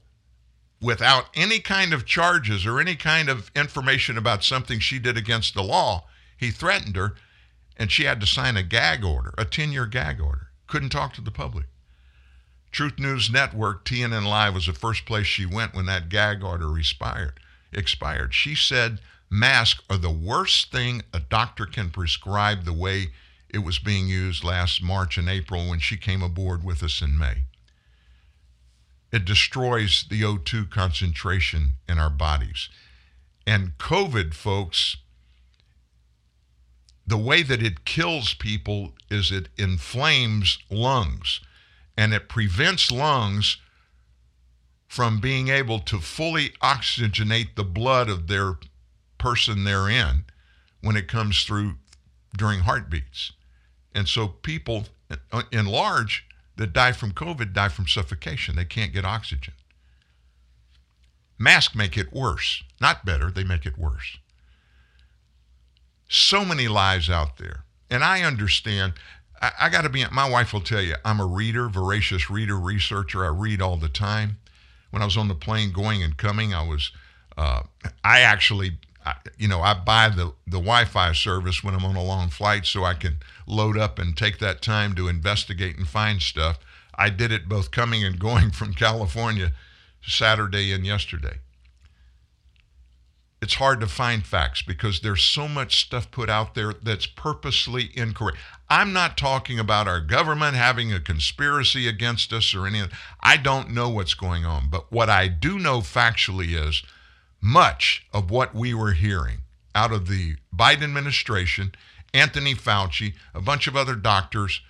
Speaker 2: without any kind of charges or any kind of information about something she did against the law, he threatened her, and she had to sign a gag order, a 10 year gag order. Couldn't talk to the public. Truth News Network, TNN Live, was the first place she went when that gag order expired. Expired. She said masks are the worst thing a doctor can prescribe the way it was being used last March and April when she came aboard with us in May. It destroys the O2 concentration in our bodies. And COVID, folks, the way that it kills people is it inflames lungs and it prevents lungs from being able to fully oxygenate the blood of their person they're in when it comes through during heartbeats. And so people uh, in large that die from COVID die from suffocation. They can't get oxygen. Masks make it worse, not better, they make it worse. So many lies out there. And I understand I, I got to be, my wife will tell you, I'm a reader, voracious reader, researcher. I read all the time. When I was on the plane going and coming, I was, uh, I actually, I, you know, I buy the, the Wi Fi service when I'm on a long flight so I can load up and take that time to investigate and find stuff. I did it both coming and (laughs) going from California Saturday and yesterday it's hard to find facts because there's so much stuff put out there that's purposely incorrect. I'm not talking about our government having a conspiracy against us or anything. I don't know what's going on. But what I do know factually is much of what we were hearing out of the Biden administration, Anthony Fauci, a bunch of other doctors,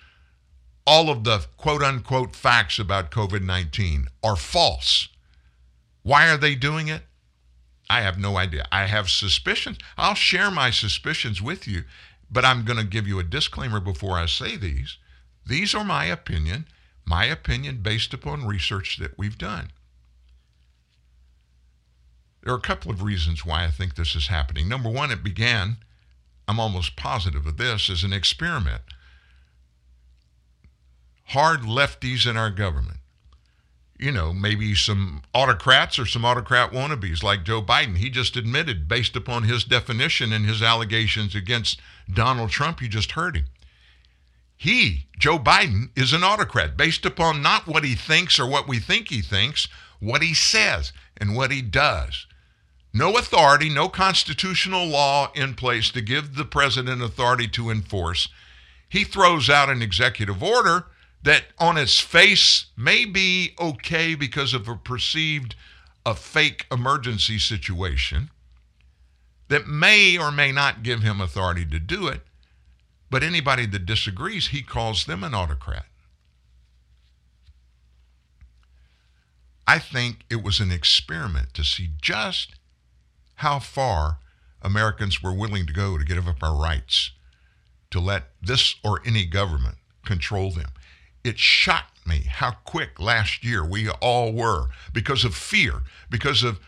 Speaker 2: all of the quote unquote facts about COVID 19 are false. Why are they doing it? I have no idea. I have suspicions. I'll share my suspicions with you, but I'm going to give you a disclaimer before I say these. These are my opinion. My opinion based upon research that we've done. There are a couple of reasons why I think this is happening. Number one, it began, I'm almost positive of this, as an experiment. Hard lefties in our government you know, maybe some autocrats or some autocrat wannabes like Joe Biden. He just admitted, based upon his definition and his allegations against Donald Trump, you just heard him. He, Joe Biden, is an autocrat based upon not what he thinks or what we think he thinks, what he says and what he does. No authority, no constitutional law in place to give the president authority to enforce. He throws out an executive order that on its face may be okay because of a perceived a fake emergency situation that may or may not give him authority to do it but anybody that disagrees he calls them an autocrat. I think it was an experiment to see just how far americans were willing to go to give up our rights to let this or any government control them it shocked me how quick last year we all were because of fear, because of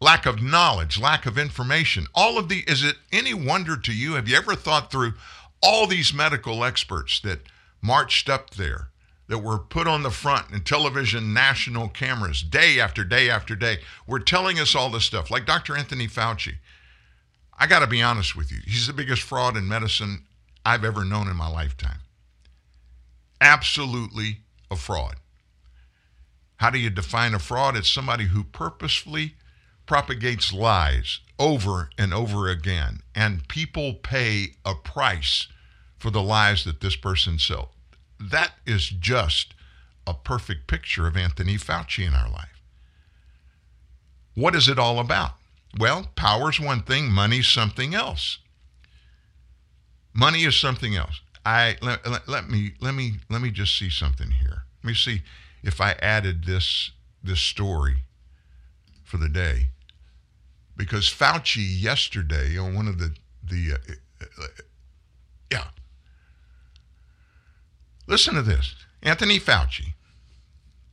Speaker 2: lack of knowledge, lack of information. All of the, is it any wonder to you? Have you ever thought through all these medical experts that marched up there, that were put on the front in television national cameras day after day after day, were telling us all this stuff, like Dr. Anthony Fauci? I got to be honest with you. He's the biggest fraud in medicine I've ever known in my lifetime absolutely a fraud. How do you define a fraud? It's somebody who purposefully propagates lies over and over again, and people pay a price for the lies that this person sells. That is just a perfect picture of Anthony Fauci in our life. What is it all about? Well, power's one thing, money's something else. Money is something else. I let, let, let, me let me let me just see something here. Let me see if I added this this story for the day because Fauci yesterday on one of the the uh, uh, yeah. Listen to this. Anthony Fauci.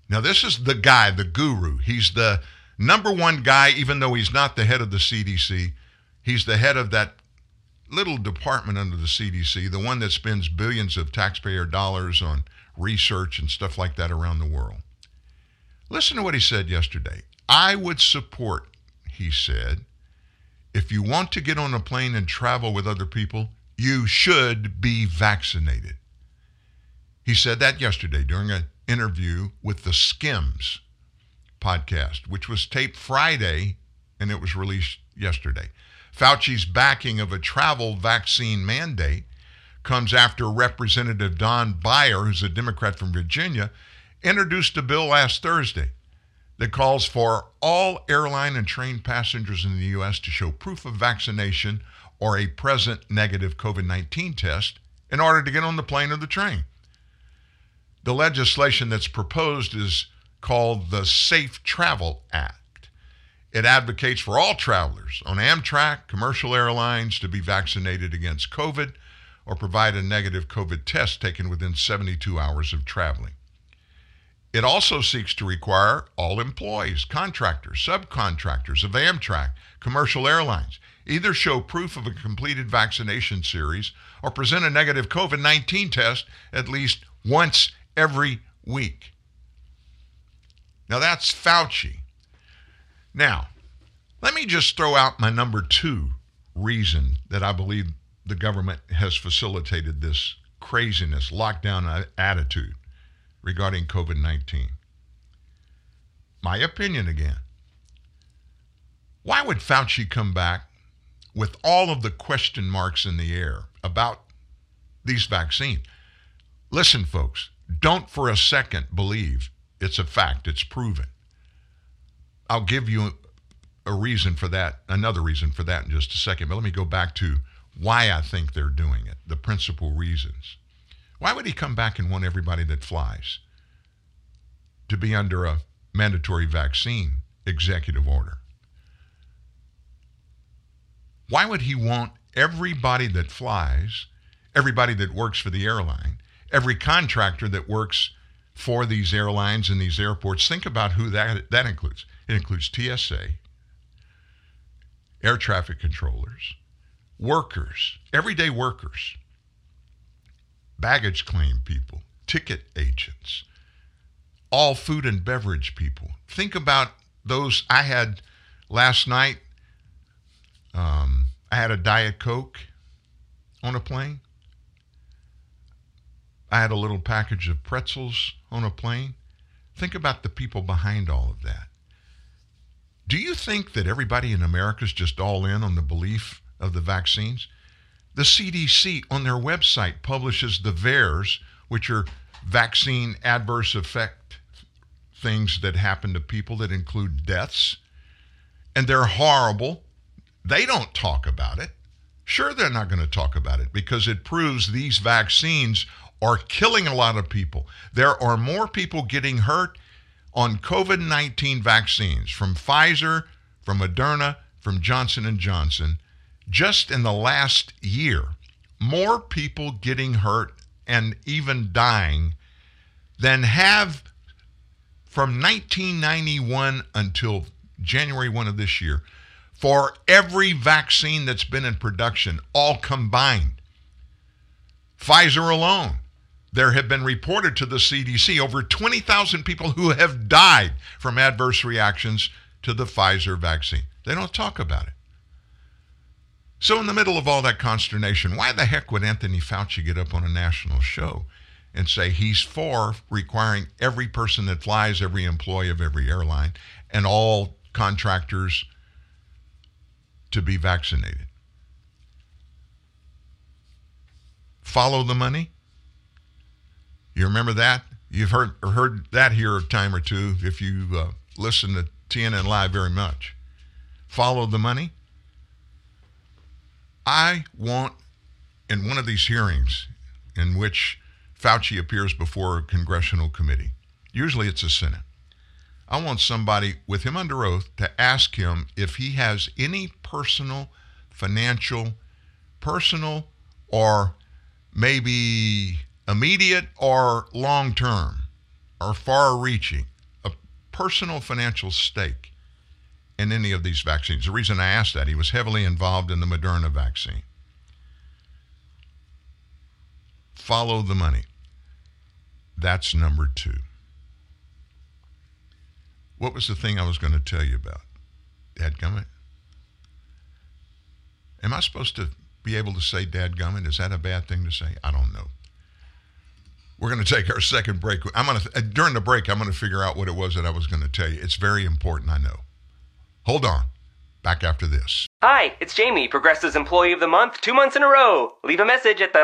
Speaker 2: Now this is the guy, the guru. He's the number one guy even though he's not the head of the CDC. He's the head of that little department under the CDC, the one that spends billions of taxpayer dollars on research and stuff like that around the world. Listen to what he said yesterday. I would support, he said, if you want to get on a plane and travel with other people, you should be vaccinated. He said that yesterday during an interview with the Skimm's podcast, which was taped Friday and it was released yesterday. Fauci's backing of a travel vaccine mandate comes after Representative Don Beyer, who's a Democrat from Virginia, introduced a bill last Thursday that calls for all airline and train passengers in the U.S. to show proof of vaccination or a present negative COVID 19 test in order to get on the plane or the train. The legislation that's proposed is called the Safe Travel Act. It advocates for all travelers on Amtrak, commercial airlines to be vaccinated against COVID or provide a negative COVID test taken within 72 hours of traveling. It also seeks to require all employees, contractors, subcontractors of Amtrak, commercial airlines, either show proof of a completed vaccination series or present a negative COVID 19 test at least once every week. Now that's Fauci. Now, let me just throw out my number two reason that I believe the government has facilitated this craziness, lockdown attitude regarding COVID 19. My opinion again. Why would Fauci come back with all of the question marks in the air about these vaccines? Listen, folks, don't for a second believe it's a fact, it's proven. I'll give you a reason for that, another reason for that in just a second. But let me go back to why I think they're doing it, the principal reasons. Why would he come back and want everybody that flies to be under a mandatory vaccine executive order? Why would he want everybody that flies, everybody that works for the airline, every contractor that works for these airlines and these airports, think about who that, that includes. It includes TSA, air traffic controllers, workers, everyday workers, baggage claim people, ticket agents, all food and beverage people. Think about those. I had last night, um, I had a Diet Coke on a plane. I had a little package of pretzels on a plane. Think about the people behind all of that. Do you think that everybody in America is just all in on the belief of the vaccines? The CDC on their website publishes the VAERS, which are vaccine adverse effect things that happen to people that include deaths. And they're horrible. They don't talk about it. Sure, they're not going to talk about it because it proves these vaccines are killing a lot of people. There are more people getting hurt on COVID-19 vaccines from Pfizer, from Moderna, from Johnson & Johnson just in the last year. More people getting hurt and even dying than have from 1991 until January 1 of this year for every vaccine that's been in production, all combined. Pfizer alone, there have been reported to the CDC over 20,000 people who have died from adverse reactions to the Pfizer vaccine. They don't talk about it. So, in the middle of all that consternation, why the heck would Anthony Fauci get up on a national show and say he's for requiring every person that flies, every employee of every airline, and all contractors to be vaccinated? Follow the money? You remember that? You've heard heard that here a time or two if you uh, listen to TNN Live very much. Follow the money. I want in one of these hearings in which Fauci appears before a congressional committee, usually it's a Senate. I want somebody with him under oath to ask him if he has any personal, financial, personal, or maybe immediate or long term or far reaching, a personal financial stake in any of these vaccines. The reason I asked that, he was heavily involved in the Moderna vaccine. Follow the money. That's number two. What was the thing I was going to tell you about? Dadgummit? Am I supposed to be able to say dadgummit? Is that a bad thing to say? I don't know. We're going to take our second break. I'm going to uh, during the break. I'm going to figure out what it was that I was going to tell you. It's very important. I know. Hold on. Back after this.
Speaker 8: Hi, it's Jamie, Progressive's Employee of the Month, two months in a row. Leave a message at the.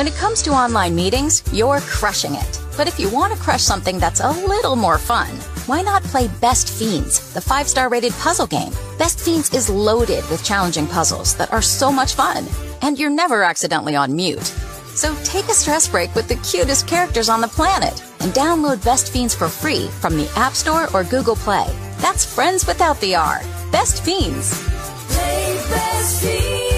Speaker 9: When it comes to online meetings, you're crushing it. But if you want to crush something that's a little more fun, why not play Best Fiends, the five star rated puzzle game? Best Fiends is loaded with challenging puzzles that are so much fun, and you're never accidentally on mute. So take a stress break with the cutest characters on the planet and download Best Fiends for free from the App Store or Google Play. That's friends without the R. Best Fiends.
Speaker 10: Play Best Fiends.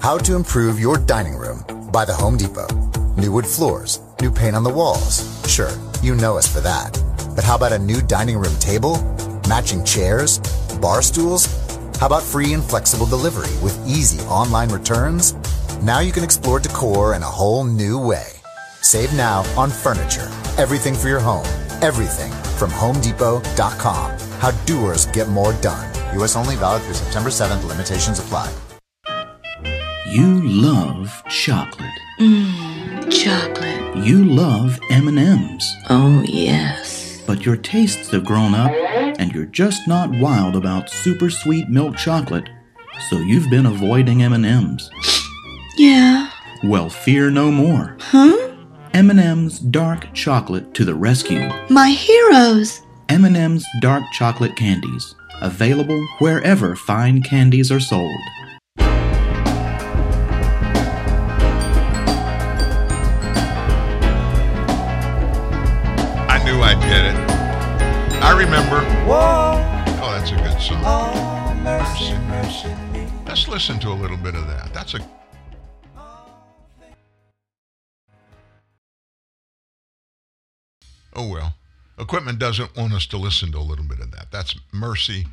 Speaker 11: How to improve your dining room by the Home Depot. New wood floors, new paint on the walls. Sure, you know us for that. But how about a new dining room table? Matching chairs? Bar stools? How about free and flexible delivery with easy online returns? Now you can explore decor in a whole new way. Save now on furniture. Everything for your home. Everything from HomeDepot.com. How doers get more done. U.S. only valid through September 7th. Limitations apply.
Speaker 12: You love chocolate.
Speaker 13: Mmm, chocolate.
Speaker 12: You love M&Ms.
Speaker 13: Oh, yes.
Speaker 12: But your tastes have grown up and you're just not wild about super sweet milk chocolate. So you've been avoiding M&Ms.
Speaker 13: Yeah.
Speaker 12: Well, fear no more.
Speaker 13: Huh?
Speaker 12: M&M's dark chocolate to the rescue.
Speaker 13: My heroes!
Speaker 12: M&M's dark chocolate candies, available wherever fine candies are sold.
Speaker 2: Good song. Mercy, mercy. Let's listen to a little bit of that. That's a. Oh well. Equipment doesn't want us to listen to a little bit of that. That's Mercy,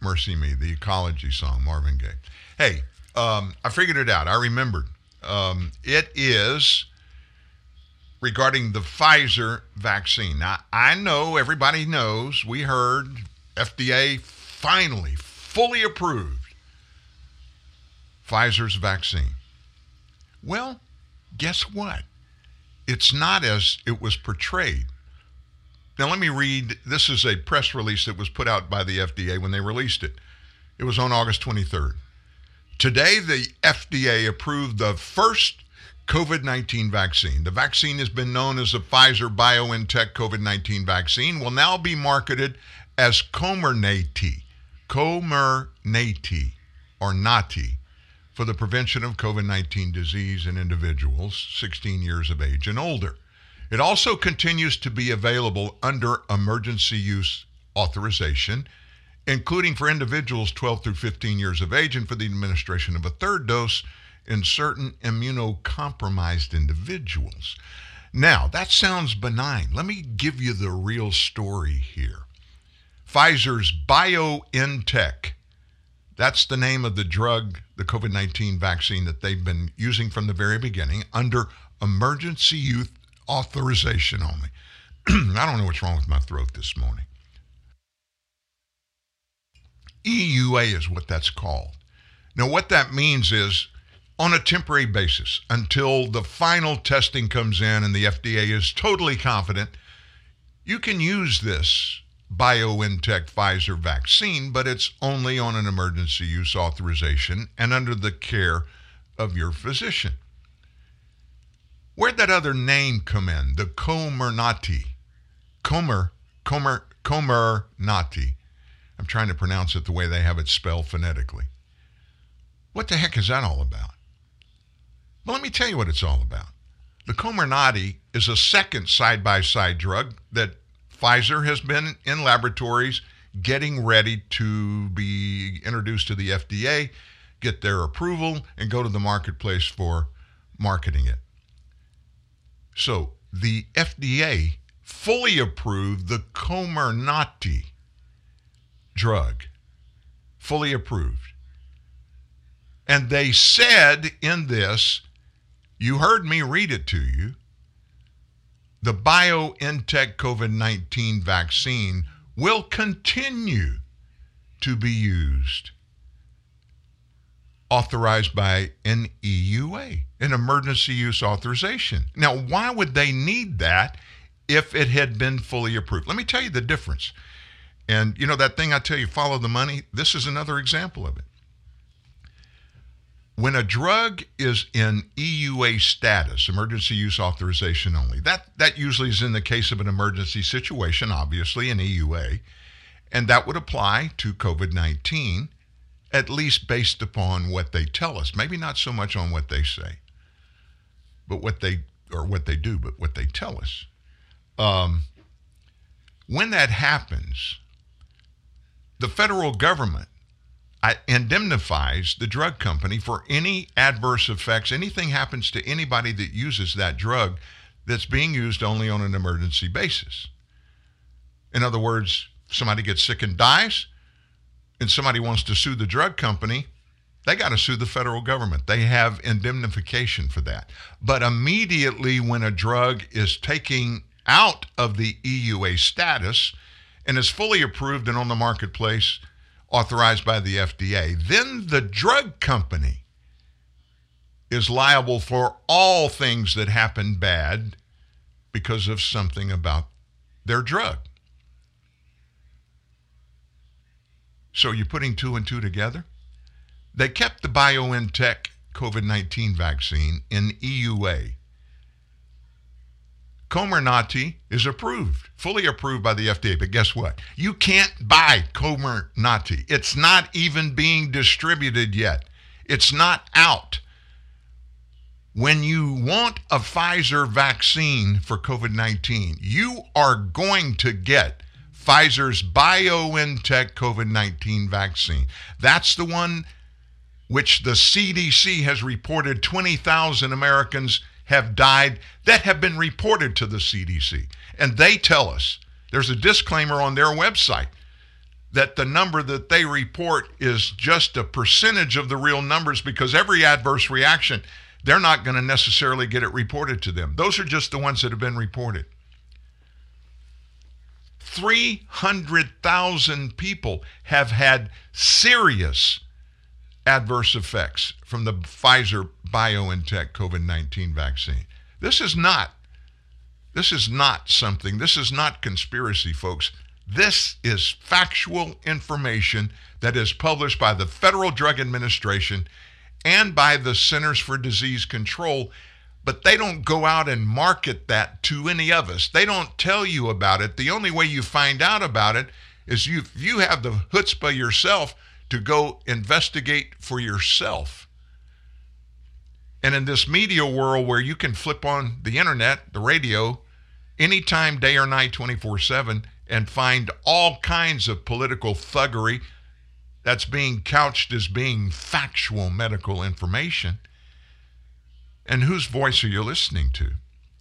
Speaker 2: Mercy Me, the ecology song, Marvin Gaye. Hey, um, I figured it out. I remembered. Um, it is regarding the Pfizer vaccine. Now, I know everybody knows, we heard FDA finally fully approved Pfizer's vaccine. Well, guess what? It's not as it was portrayed. Now, let me read this is a press release that was put out by the FDA when they released it. It was on August 23rd. Today, the FDA approved the first COVID 19 vaccine. The vaccine has been known as the Pfizer BioNTech COVID 19 vaccine, will now be marketed as Comirnaty, Comirnaty, or Nati, for the prevention of COVID 19 disease in individuals 16 years of age and older. It also continues to be available under emergency use authorization, including for individuals 12 through 15 years of age and for the administration of a third dose in certain immunocompromised individuals. Now, that sounds benign. Let me give you the real story here. Pfizer's BioNTech, that's the name of the drug, the COVID 19 vaccine that they've been using from the very beginning under emergency use authorization only. (clears throat) I don't know what's wrong with my throat this morning. EUA is what that's called. Now, what that means is on a temporary basis until the final testing comes in and the FDA is totally confident, you can use this BioNTech Pfizer vaccine, but it's only on an emergency use authorization and under the care of your physician. Where'd that other name come in? The Comirnaty. Comer, Comer, Comirnaty. I'm trying to pronounce it the way they have it spelled phonetically. What the heck is that all about? Well, let me tell you what it's all about. The Comirnaty is a second side by side drug that Pfizer has been in laboratories getting ready to be introduced to the FDA, get their approval, and go to the marketplace for marketing it. So the FDA fully approved the Comirnaty drug, fully approved. And they said in this, you heard me read it to you, the BioNTech COVID 19 vaccine will continue to be used, authorized by an EUA, an emergency use authorization. Now, why would they need that if it had been fully approved? Let me tell you the difference. And you know that thing I tell you, follow the money? This is another example of it. When a drug is in EUA status, emergency use authorization only, that, that usually is in the case of an emergency situation, obviously, an EUA, and that would apply to COVID 19, at least based upon what they tell us. Maybe not so much on what they say, but what they, or what they do, but what they tell us. Um, when that happens, the federal government indemnifies the drug company for any adverse effects. Anything happens to anybody that uses that drug that's being used only on an emergency basis. In other words, somebody gets sick and dies, and somebody wants to sue the drug company, they got to sue the federal government. They have indemnification for that. But immediately when a drug is taking out of the EUA status and is fully approved and on the marketplace, authorized by the FDA, then the drug company is liable for all things that happen bad because of something about their drug. So you're putting two and two together? They kept the BioNTech COVID 19 vaccine in EUA Comirnaty is approved, fully approved by the FDA. But guess what? You can't buy Comirnaty. It's not even being distributed yet. It's not out. When you want a Pfizer vaccine for COVID 19, you are going to get Pfizer's BioNTech COVID 19 vaccine. That's the one which the CDC has reported 20,000 Americans have died that have been reported to the CDC. And they tell us there's a disclaimer on their website that the number that they report is just a percentage of the real numbers because every adverse reaction, they're not going to necessarily get it reported to them. Those are just the ones that have been reported. 300,000 people have had serious adverse effects from the Pfizer BioNTech COVID-19 vaccine. This is not this is not something. This is not conspiracy, folks. This is factual information that is published by the Federal Drug Administration and by the Centers for Disease Control, but they don't go out and market that to any of us. They don't tell you about it. The only way you find out about it is you you have the chutzpah yourself to go investigate for yourself. And in this media world where you can flip on the internet, the radio, anytime, day or night, 24 7, and find all kinds of political thuggery that's being couched as being factual medical information. And whose voice are you listening to?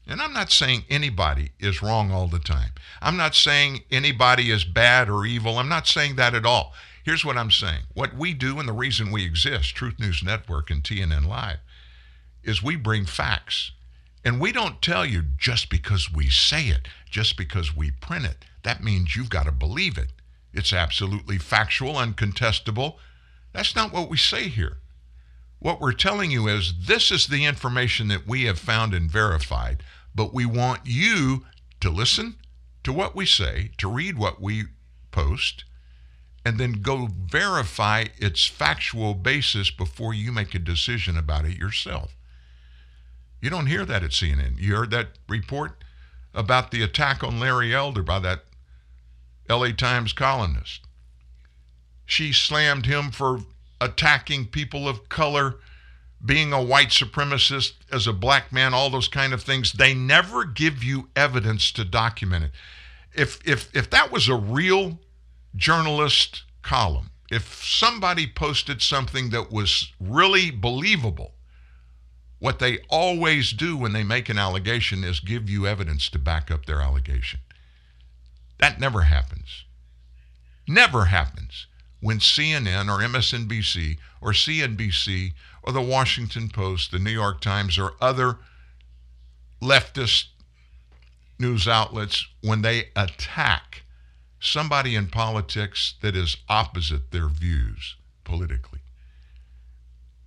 Speaker 2: And I'm not saying anybody is wrong all the time. I'm not saying anybody is bad or evil. I'm not saying that at all. Here's what I'm saying. What we do and the reason we exist, Truth News Network and TNN Live, is we bring facts. And we don't tell you just because we say it, just because we print it. That means you've got to believe it. It's absolutely factual, uncontestable. That's not what we say here. What we're telling you is this is the information that we have found and verified, but we want you to listen to what we say, to read what we post, and then go verify its factual basis before you make a decision about it yourself. You don't hear that at CNN. You heard that report about the attack on Larry Elder by that LA Times columnist. She slammed him for attacking people of color, being a white supremacist as a black man, all those kind of things. They never give you evidence to document it. If if if that was a real journalist column, if somebody posted something that was really believable, what they always do when they make an allegation is give you evidence to back up their allegation. That never happens. Never happens when CNN or MSNBC or CNBC or the Washington Post, the New York Times, or other leftist news outlets, when they attack somebody in politics that is opposite their views politically.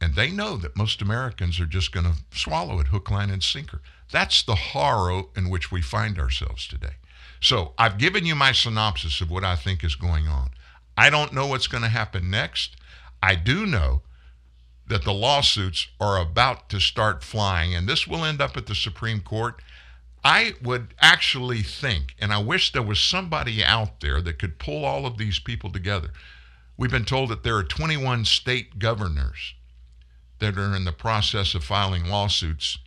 Speaker 2: And they know that most Americans are just going to swallow it hook, line, and sinker. That's the horror in which we find ourselves today. So I've given you my synopsis of what I think is going on. I don't know what's going to happen next. I do know that the lawsuits are about to start flying, and this will end up at the Supreme Court. I would actually think, and I wish there was somebody out there that could pull all of these people together. We've been told that there are 21 state governors that are in the process of filing lawsuits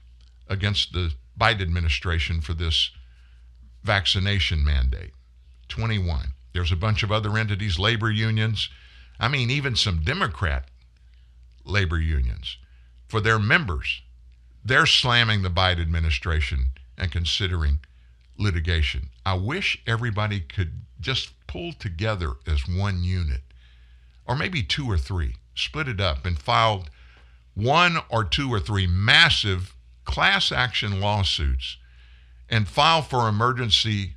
Speaker 2: against the Biden administration for this vaccination mandate. 21. There's a bunch of other entities, labor unions, I mean, even some Democrat labor unions, for their members. They're slamming the Biden administration and considering litigation. I wish everybody could just pull together as one unit, or maybe two or three, split it up and filed one or two or three massive class action lawsuits and file for emergency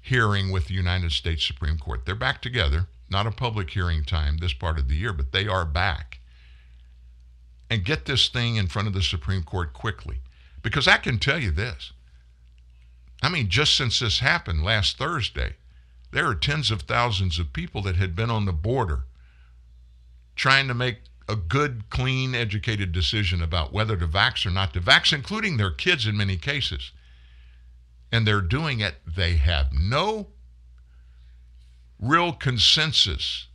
Speaker 2: hearing with the United States Supreme Court. They're back together, not a public hearing time this part of the year, but they are back. And get this thing in front of the Supreme Court quickly. Because I can tell you this. I mean, just since this happened last Thursday, there are tens of thousands of people that had been on the border trying to make a good, clean, educated decision about whether to vax or not to vax, including their kids in many cases. and they're doing it, they have no real consensus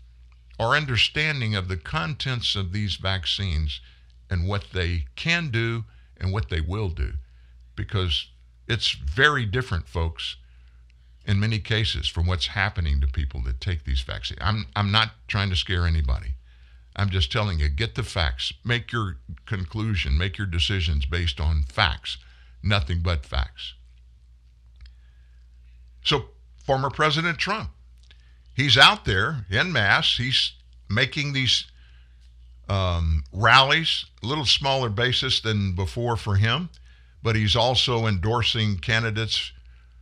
Speaker 2: or understanding of the contents of these vaccines and what they can do and what they will do. Because it's very different, folks, in many cases from what's happening to people that take these vaccines. I'm, I'm not trying to scare anybody. I'm just telling you, get the facts. Make your conclusion, make your decisions based on facts, nothing but facts. So, former President Trump, he's out there in mass. He's making these um, rallies, a little smaller basis than before for him, but he's also endorsing candidates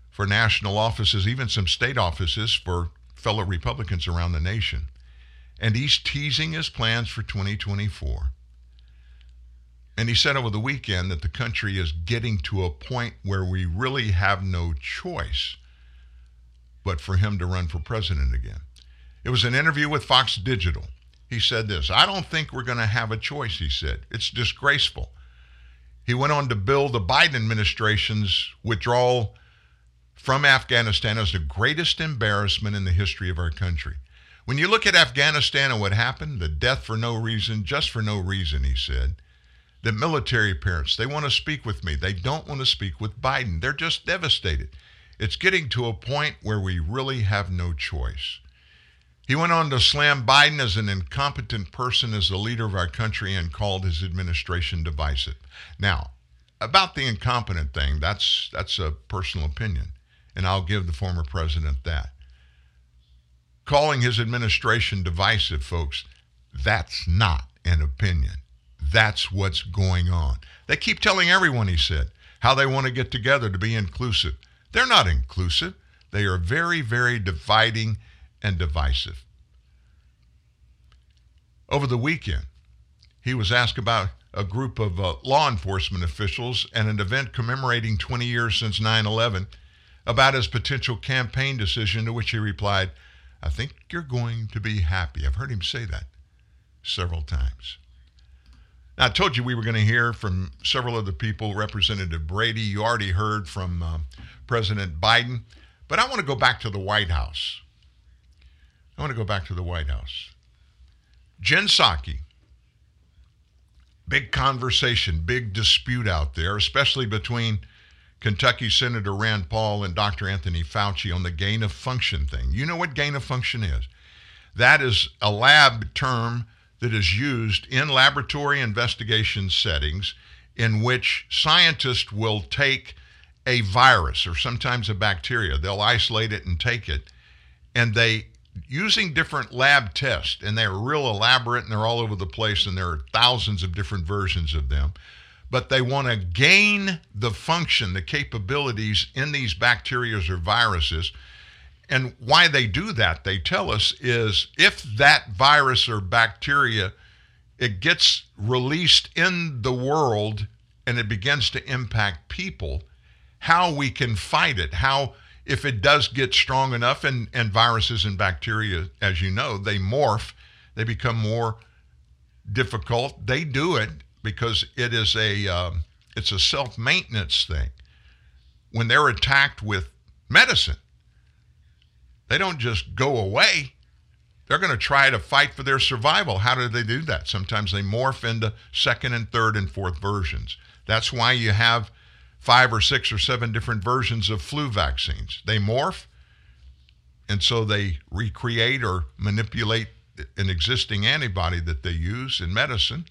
Speaker 2: for national offices, even some state offices for fellow Republicans around the nation. And he's teasing his plans for 2024. And he said over the weekend that the country is getting to a point where we really have no choice but for him to run for president again. It was an interview with Fox Digital. He said this I don't think we're going to have a choice, he said. It's disgraceful. He went on to bill the Biden administration's withdrawal from Afghanistan as the greatest embarrassment in the history of our country. When you look at Afghanistan and what happened, the death for no reason, just for no reason, he said, the military parents, they want to speak with me. They don't want to speak with Biden. They're just devastated. It's getting to a point where we really have no choice. He went on to slam Biden as an incompetent person as the leader of our country and called his administration divisive. Now, about the incompetent thing, that's that's a personal opinion, and I'll give the former president that. Calling his administration divisive, folks, that's not an opinion. That's what's going on. They keep telling everyone, he said, how they want to get together to be inclusive. They're not inclusive. They are very, very dividing and divisive. Over the weekend, he was asked about a group of uh, law enforcement officials and an event commemorating 20 years since 9 11 about his potential campaign decision, to which he replied, I think you're going to be happy. I've heard him say that several times. Now, I told you we were going to hear from several other people. Representative Brady, you already heard from uh, President Biden, but I want to go back to the White House. I want to go back to the White House. Jen Psaki, big conversation, big dispute out there, especially between Kentucky Senator Rand Paul and Dr. Anthony Fauci on the gain of function thing. You know what gain of function is? That is a lab term that is used in laboratory investigation settings in which scientists will take a virus or sometimes a bacteria, they'll isolate it and take it, and they using different lab tests, and they're real elaborate and they're all over the place, and there are thousands of different versions of them. But they want to gain the function, the capabilities in these bacteria or viruses. And why they do that, they tell us, is if that virus or bacteria it gets released in the world and it begins to impact people, how we can fight it, how if it does get strong enough, and, and viruses and bacteria, as you know, they morph, they become more difficult. They do it because it is a um, it's a self maintenance thing. When they're attacked with medicine, they don't just go away. They're going to try to fight for their survival. How do they do that? Sometimes they morph into second and third and fourth versions. That's why you have five or six or seven different versions of flu vaccines. They morph, and so they recreate or manipulate an existing antibody that they use in medicine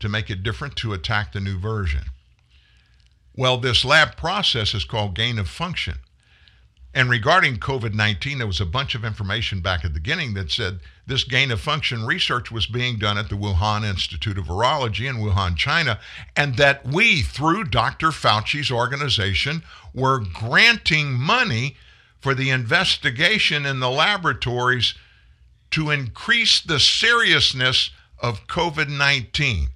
Speaker 2: to make it different to attack the new version. Well, this lab process is called gain of function. And regarding COVID 19, there was a bunch of information back at the beginning that said this gain of function research was being done at the Wuhan Institute of Virology in Wuhan, China, and that we, through Dr. Fauci's organization, were granting money for the investigation in the laboratories to increase the seriousness of COVID 19.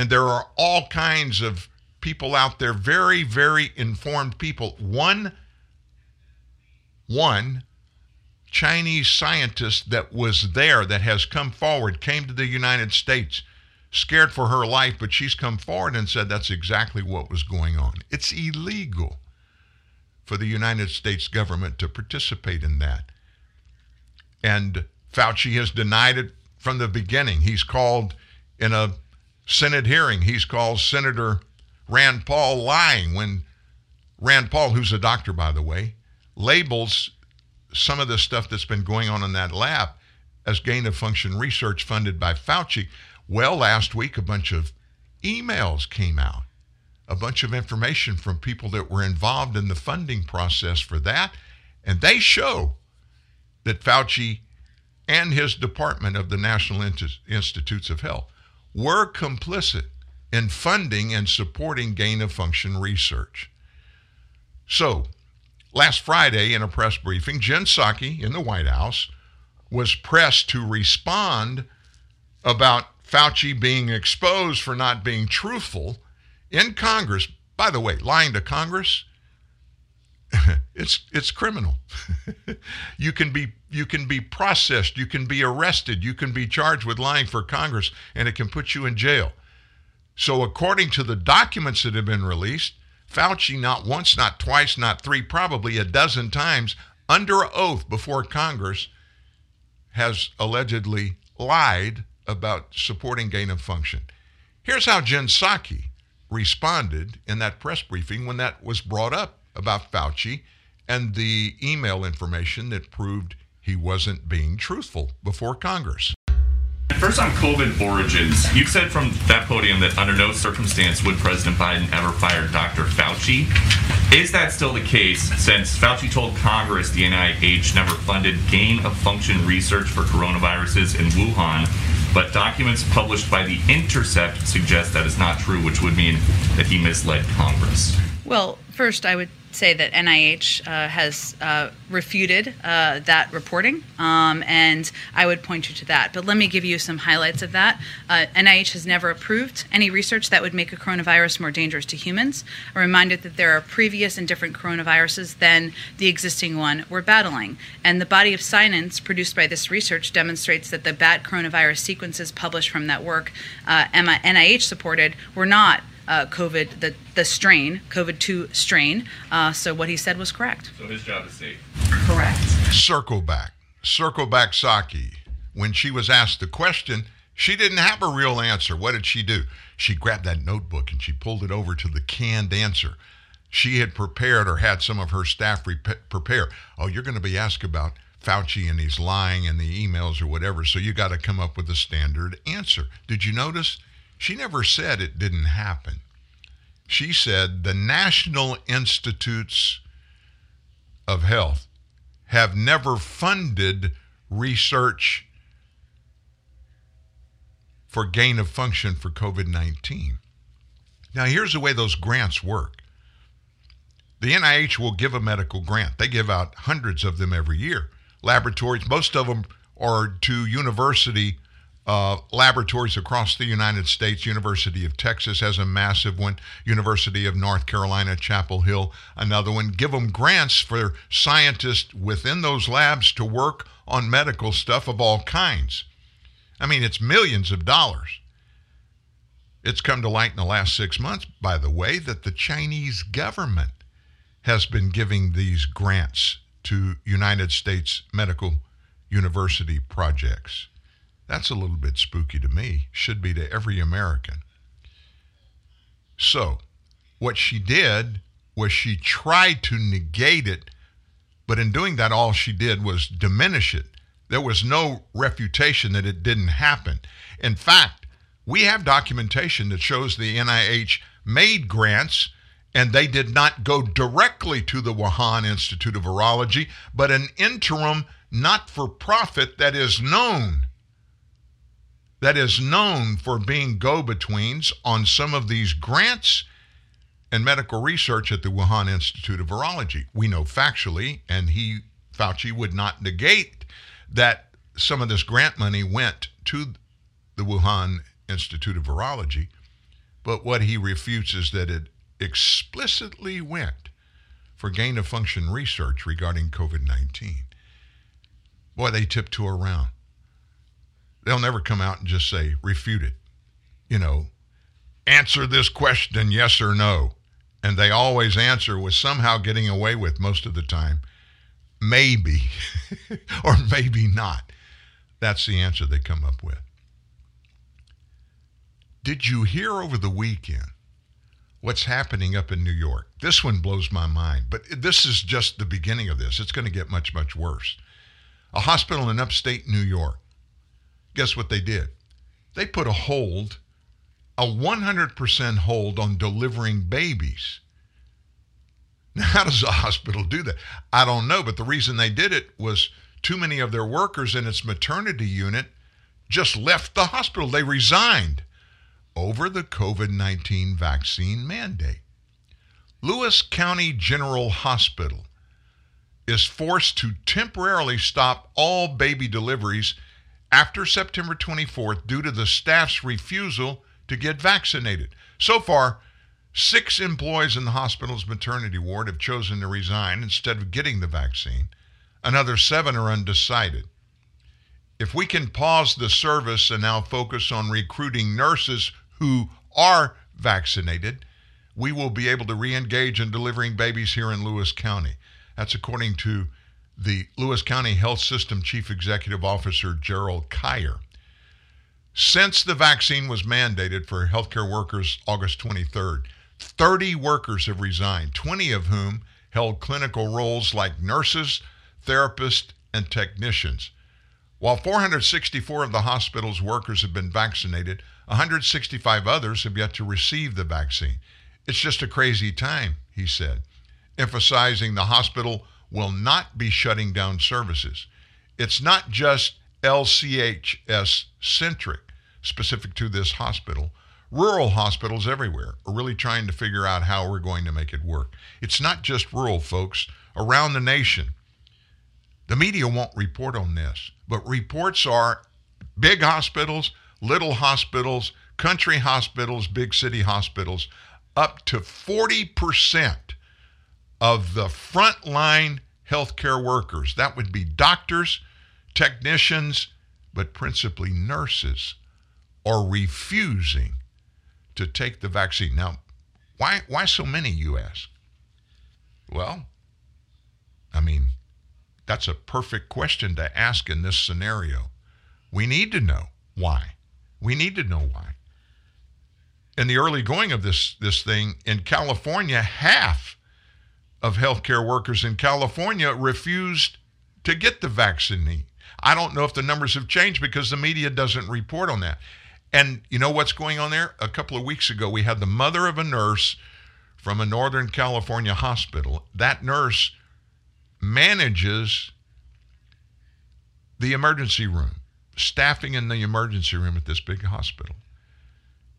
Speaker 2: And there are all kinds of people out there, very, very informed people. One one Chinese scientist that was there that has come forward, came to the United States, scared for her life, but she's come forward and said that's exactly what was going on. It's illegal. for the United States government to participate in that. And Fauci has denied it from the beginning. He's called in a Senate hearing, he's called Senator Rand Paul lying when Rand Paul, who's a doctor, by the way, labels some of the stuff that's been going on in that lab as gain of function research funded by Fauci. Well, last week, a bunch of emails came out, a bunch of information from people that were involved in the funding process for that, and they show that Fauci and his department of the National Institutes of Health were complicit in funding and supporting gain of function research. So, last Friday in a press briefing, Jen Psaki in the White House was pressed to respond about Fauci being exposed for not being truthful in Congress. By the way, lying to Congress, (laughs) it's it's criminal. (laughs) you can be you can be processed, you can be arrested, you can be charged with lying for Congress, and it can put you in jail. So, according to the documents that have been released, Fauci not once, not twice, not three, probably a dozen times under oath before Congress has allegedly lied about supporting gain of function. Here's how Jen Psaki responded in that press briefing when that was brought up about Fauci and the email information that proved he wasn't being truthful before Congress.
Speaker 14: First on COVID origins, you've said from that podium that under no circumstance would President Biden ever fire Dr. Fauci. Is that still the case since Fauci told Congress the NIH never funded gain of function research for coronaviruses in Wuhan, but documents published by The Intercept suggest that is not true, which would mean that he misled Congress?
Speaker 15: Well, first, I would say that NIH uh, has uh, refuted uh, that reporting, um, and I would point you to that. But let me give you some highlights of that. Uh, NIH has never approved any research that would make a coronavirus more dangerous to humans. I'm reminded that there are previous and different coronaviruses than the existing one we're battling. And the body of science produced by this research demonstrates that the bat coronavirus sequences published from that work, uh, NIH supported, were not uh, COVID, the, the strain, COVID 2 strain. Uh, so what he said was correct.
Speaker 14: So his job is safe.
Speaker 15: Correct.
Speaker 2: Circle back. Circle back Psaki. When she was asked the question, she didn't have a real answer. What did she do? She grabbed that notebook and she pulled it over to the canned answer. She had prepared or had some of her staff re- prepare. Oh, you're going to be asked about Fauci and he's lying in the emails or whatever, so you got to come up with a standard answer. Did you notice? She never said it didn't happen. She said the National Institutes of Health have never funded research for gain of function for COVID 19. Now, here's the way those grants work the NIH will give a medical grant, they give out hundreds of them every year. Laboratories, most of them are to university uh, laboratories across the United States. University of Texas has a massive one. University of North Carolina, Chapel Hill, another one. Give them grants for scientists within those labs to work on medical stuff of all kinds. I mean, it's millions of dollars. It's come to light in the last six months, by the way, that the Chinese government has been giving these grants to United States medical university projects. That's a little bit spooky to me, should be to every American. So, what she did was she tried to negate it, but in doing that, all she did was diminish it. There was no refutation that it didn't happen. In fact, we have documentation that shows the NIH made grants and they did not go directly to the Wuhan Institute of Virology, but an interim not for profit that is known that is known for being go betweens on some of these grants and medical research at the Wuhan Institute of Virology. We know factually, and he, Fauci, would not negate that some of this grant money went to the Wuhan Institute of Virology, but what he refutes is that it explicitly went for gain of function research regarding COVID 19. Boy, they tiptoe around they'll never come out and just say, refute it. You know, answer this question yes or no. And they always answer with somehow getting away with most of the time, maybe, (laughs) or maybe not. That's the answer they come up with. Did you hear over the weekend what's happening up in New York? This one blows my mind, but this is just the beginning of this. It's going to get much, much worse. A hospital in upstate New York. Guess what they did? They put a hold, a 100% hold on delivering babies. (laughs) Now, how does a hospital do that? I don't know, but the reason they did it was too many of their workers in its maternity unit just left the hospital. They resigned over the COVID 19 vaccine mandate. Lewis County General Hospital is forced to temporarily stop all baby deliveries after September 24th due to the staff's refusal to get vaccinated. So far, six employees in the hospital's maternity ward have chosen to resign instead of getting the vaccine. Another seven are undecided. If we can pause the service and now focus on recruiting nurses who are vaccinated, we will be able to re engage in delivering babies here in Lewis County. That's according to the Lewis County Health System Chief Executive Officer Gerald Cayer. Since the vaccine was mandated for healthcare workers August 23rd, 30 workers have resigned, 20 of whom held clinical roles like nurses, therapists, and technicians. While 464 of the hospital's workers have been vaccinated, 165 others have yet to receive the vaccine. It's just a crazy time, he said, emphasizing the hospital will not be shutting down services. It's not just LCHS centric, specific to this hospital. Rural hospitals everywhere are really trying to figure out how we're going to make it work. It's not just rural, folks. Around the nation, the media won't report on this, but reports are big hospitals, little hospitals, country hospitals, big city hospitals, up to 40% of the frontline healthcare workers, that would be doctors, technicians, but principally nurses, are refusing to take the vaccine. Now, why, why so many, you ask? Well, I mean, that's a perfect question to ask in this scenario. We need to know why. We need to know why. In the early going of this, this thing in California, half of healthcare workers in California refused to get the vaccine. I don't know if the numbers have changed because the media doesn't report on that. And you know what's going on there? A couple of weeks ago, we had the mother of a nurse from a Northern California hospital. That nurse manages the emergency room, staffing in the emergency room at this big hospital.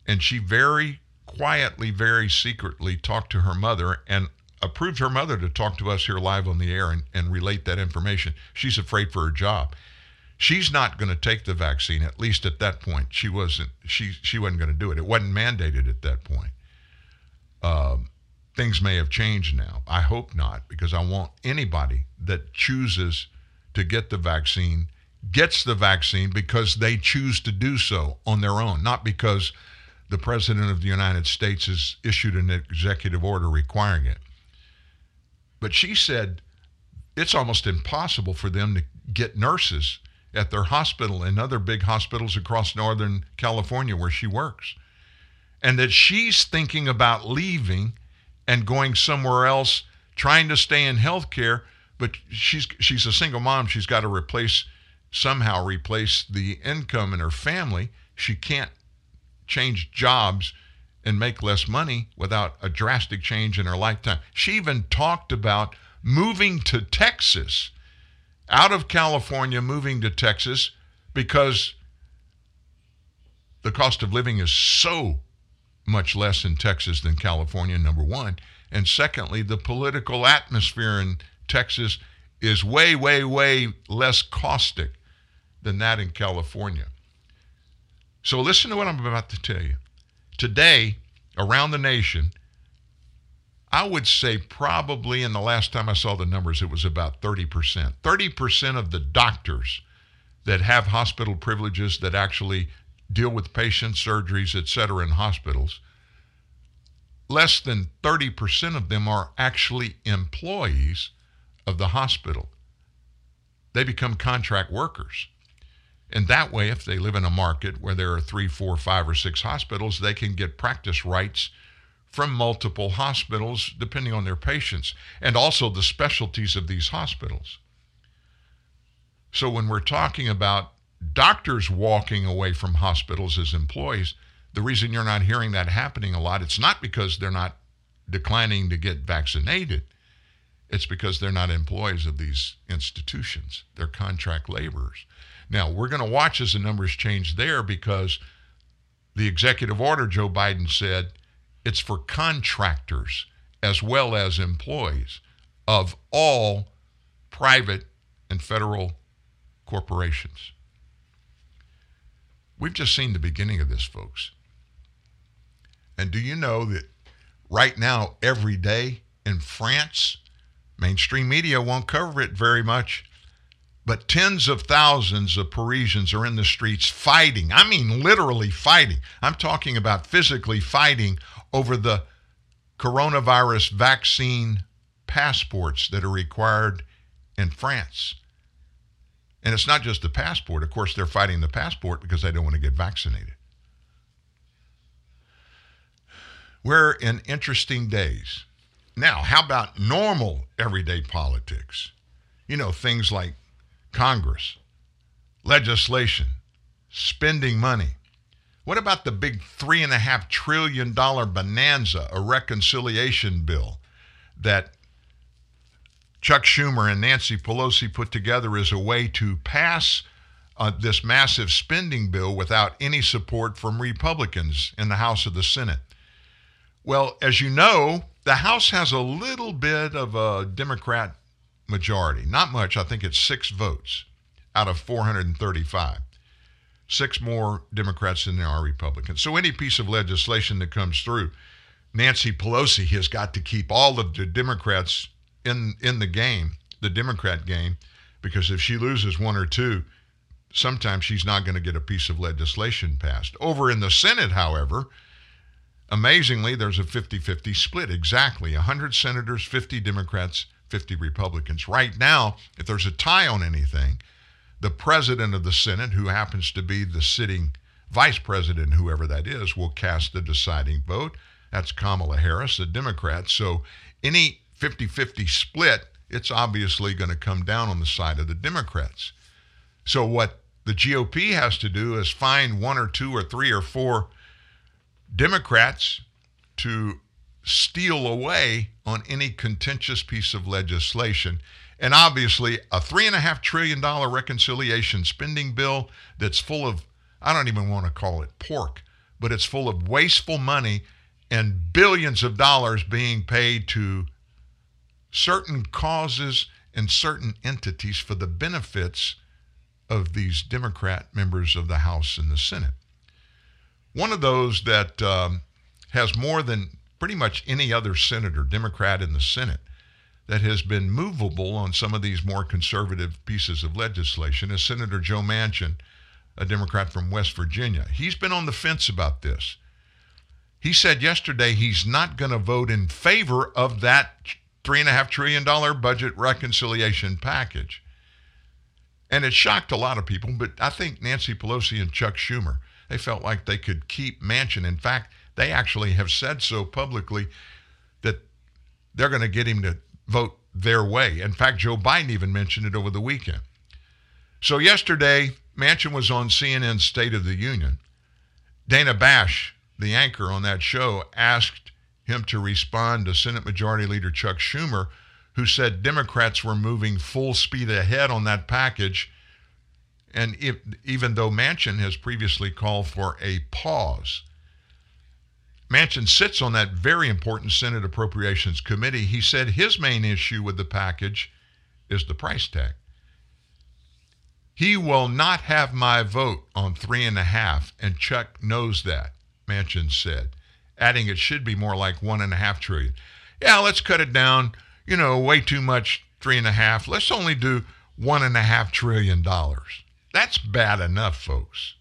Speaker 2: And she very quietly, very secretly talked to her mother and approved her mother to talk to us here live on the air and, and relate that information. She's afraid for her job. She's not going to take the vaccine, at least at that point. She wasn't. She she wasn't going to do it. It wasn't mandated at that point. Um, things may have changed now. I hope not, because I want anybody that chooses to get the vaccine gets the vaccine because they choose to do so on their own, not because the President of the United States has issued an executive order requiring it. But she said it's almost impossible for them to get nurses at their hospital and other big hospitals across Northern California where she works. And that she's thinking about leaving and going somewhere else, trying to stay in healthcare, but she's she's a single mom. She's got to replace somehow replace the income in her family. She can't change jobs and make less money without a drastic change in her lifetime. She even talked about moving to Texas, out of California, moving to Texas because the cost of living is so much less in Texas than California, number one. And secondly, the political atmosphere in Texas is way, way, way less caustic than that in California. So listen to what I'm about to tell you. Today, around the nation, I would say probably in the last time I saw the numbers, it was about 30%. 30% of the doctors that have hospital privileges that actually deal with patients, surgeries, et cetera, in hospitals less than 30% of them are actually employees of the hospital. They become contract workers. And that way, if they live in a market where there are three, four, five, or six hospitals, they can get practice rights from multiple hospitals depending on their patients and also the specialties of these hospitals. So when we're talking about doctors walking away from hospitals as employees, the reason you're not hearing that happening a lot, it's not because they're not declining to get vaccinated. It's because they're not employees of these institutions. They're contract laborers. Now, we're going to watch as the numbers change there because the executive order, Joe Biden said, it's for contractors as well as employees of all private and federal corporations. We've just seen the beginning of this, folks. And do you know that right now, every day in France, mainstream media won't cover it very much, but tens of thousands of Parisians are in the streets fighting. I mean, literally fighting. I'm talking about physically fighting over the coronavirus vaccine passports that are required in France. And it's not just the passport. Of course, they're fighting the passport because they don't want to get vaccinated. We're in interesting days. Now, how about normal everyday politics? You know, things like Congress, legislation, spending money. What about the big $3.5 trillion bonanza, a reconciliation bill that Chuck Schumer and Nancy Pelosi put together as a way to pass uh, this massive spending bill without any support from Republicans in the House or the Senate? Well, as you know, the House has a little bit of a Democrat majority. Not much. I think it's six votes out of 435. Six more Democrats than there are Republicans. So any piece of legislation that comes through, Nancy Pelosi has got to keep all of the Democrats in in the game, the Democrat game, because if she loses one or two, sometimes she's not going to get a piece of legislation passed. Over in the Senate, however, amazingly, there's a 50 50 split. Exactly 100 senators, 50 Democrats, 50 Republicans. Right now, if there's a tie on anything, the president of the Senate, who happens to be the sitting vice president, whoever that is, will cast the deciding vote. That's Kamala Harris, a Democrat. So any 50 50 split, it's obviously going to come down on the side of the Democrats. So what the GOP has to do is find one or two or three or four Democrats to steal away on any contentious piece of legislation. And obviously, a $3.5 trillion reconciliation spending bill that's full of, I don't even want to call it pork, but it's full of wasteful money and billions of dollars being paid to certain causes and certain entities for the benefits of these Democrat members of the House and the Senate. One of those that um, has more than pretty much any other senator, Democrat in the Senate, that has been movable on some of these more conservative pieces of legislation is Senator Joe Manchin, a Democrat from West Virginia. He's been on the fence about this. He said yesterday he's not going to vote in favor of that $3.5 trillion budget reconciliation package. And it shocked a lot of people, but I think Nancy Pelosi and Chuck Schumer, they felt like they could keep Manchin. In fact, they actually have said so publicly that they're going to get him to vote their way. In fact, Joe Biden even mentioned it over the weekend. So yesterday, Manchin was on CNN's State of the Union. Dana Bash, the anchor on that show, asked him to respond to Senate Majority Leader Chuck Schumer, who said Democrats were moving full speed ahead on that package. And if, even though Manchin has previously called for a pause, Manchin sits on that very important Senate Appropriations Committee. He said his main issue with the package is the price tag. He will not have my vote on three and a half, and Chuck knows that, Manchin said, adding it should be more like one and a half trillion. Yeah, let's cut it down. You know, way too much, three and a half. Let's only do one and a half trillion dollars. That's bad enough, folks.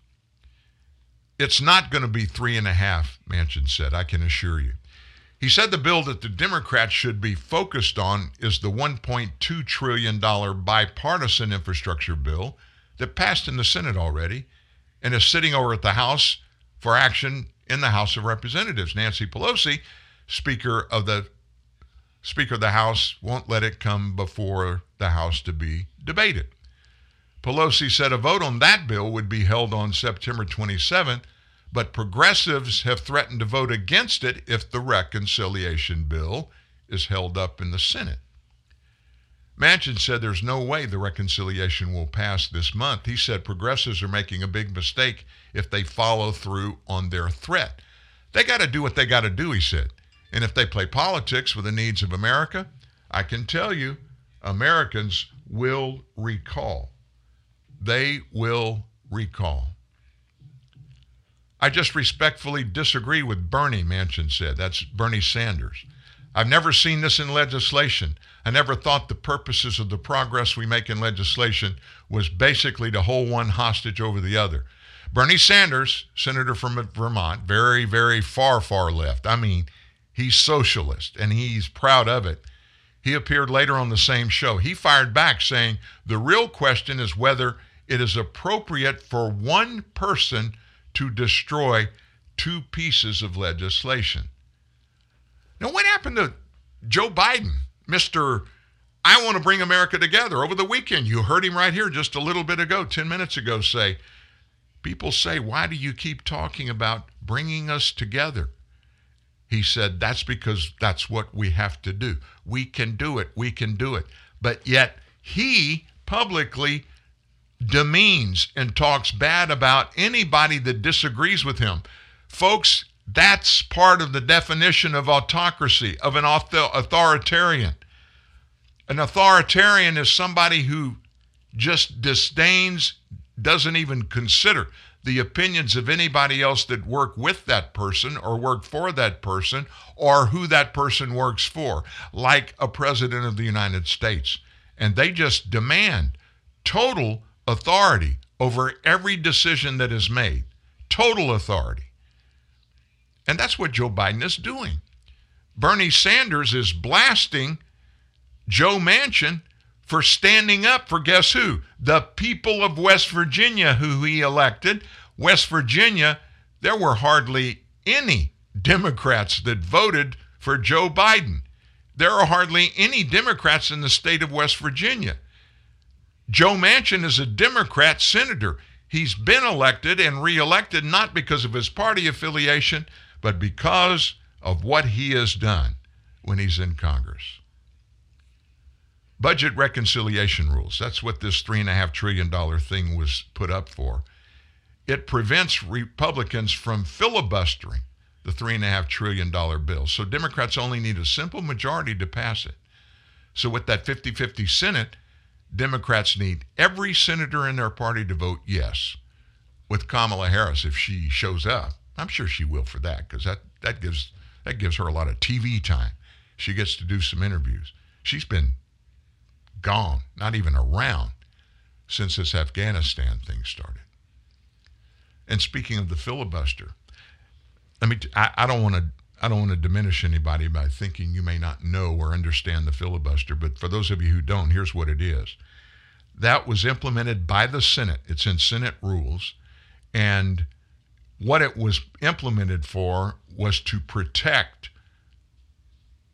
Speaker 2: It's not going to be three and a half, Manchin said, I can assure you. He said the bill that the Democrats should be focused on is the $1.2 trillion bipartisan infrastructure bill that passed in the Senate already and is sitting over at the House for action in the House of Representatives. Nancy Pelosi, Speaker of the Speaker of the House, won't let it come before the House to be debated. Pelosi said a vote on that bill would be held on September 27th, but progressives have threatened to vote against it if the reconciliation bill is held up in the Senate. Manchin said there's no way the reconciliation will pass this month. He said progressives are making a big mistake if they follow through on their threat. They got to do what they got to do, he said. And if they play politics with the needs of America, I can tell you, Americans will recall. They will recall. I just respectfully disagree with Bernie, Manchin said. That's Bernie Sanders. I've never seen this in legislation. I never thought the purposes of the progress we make in legislation was basically to hold one hostage over the other. Bernie Sanders, senator from Vermont, very, very far, far left. I mean, he's socialist and he's proud of it. He appeared later on the same show. He fired back saying the real question is whether it is appropriate for one person to destroy two pieces of legislation. Now, what happened to Joe Biden, Mr. I want to bring America together? Over the weekend, you heard him right here just a little bit ago, 10 minutes ago, say, People say, why do you keep talking about bringing us together? He said, that's because that's what we have to do. We can do it. We can do it. But yet, he publicly demeans and talks bad about anybody that disagrees with him. Folks, that's part of the definition of autocracy, of an author- authoritarian. An authoritarian is somebody who just disdains, doesn't even consider the opinions of anybody else that work with that person or work for that person or who that person works for, like a president of the United States. And they just demand total authority over every decision that is made. Total authority. And that's what Joe Biden is doing. Bernie Sanders is blasting Joe Manchin for standing up for guess who? The people of West Virginia who he elected. West Virginia, there were hardly any Democrats that voted for Joe Biden. There are hardly any Democrats in the state of West Virginia. Joe Manchin is a Democrat senator. He's been elected and reelected not because of his party affiliation, but because of what he has done when he's in Congress. Budget reconciliation rules. That's what this $3.5 trillion thing was put up for. It prevents Republicans from filibustering the $3.5 trillion bill. So Democrats only need a simple majority to pass it. So with that 50 50 Senate, Democrats need every senator in their party to vote yes. With Kamala Harris, if she shows up, I'm sure she will for that because that, that gives that gives her a lot of TV time. She gets to do some interviews. She's been gone, not even around, since this Afghanistan thing started. And speaking of the filibuster, let me. T- I, I don't want to. I don't want to diminish anybody by thinking you may not know or understand the filibuster, but for those of you who don't, here's what it is. That was implemented by the Senate. It's in Senate rules. And what it was implemented for was to protect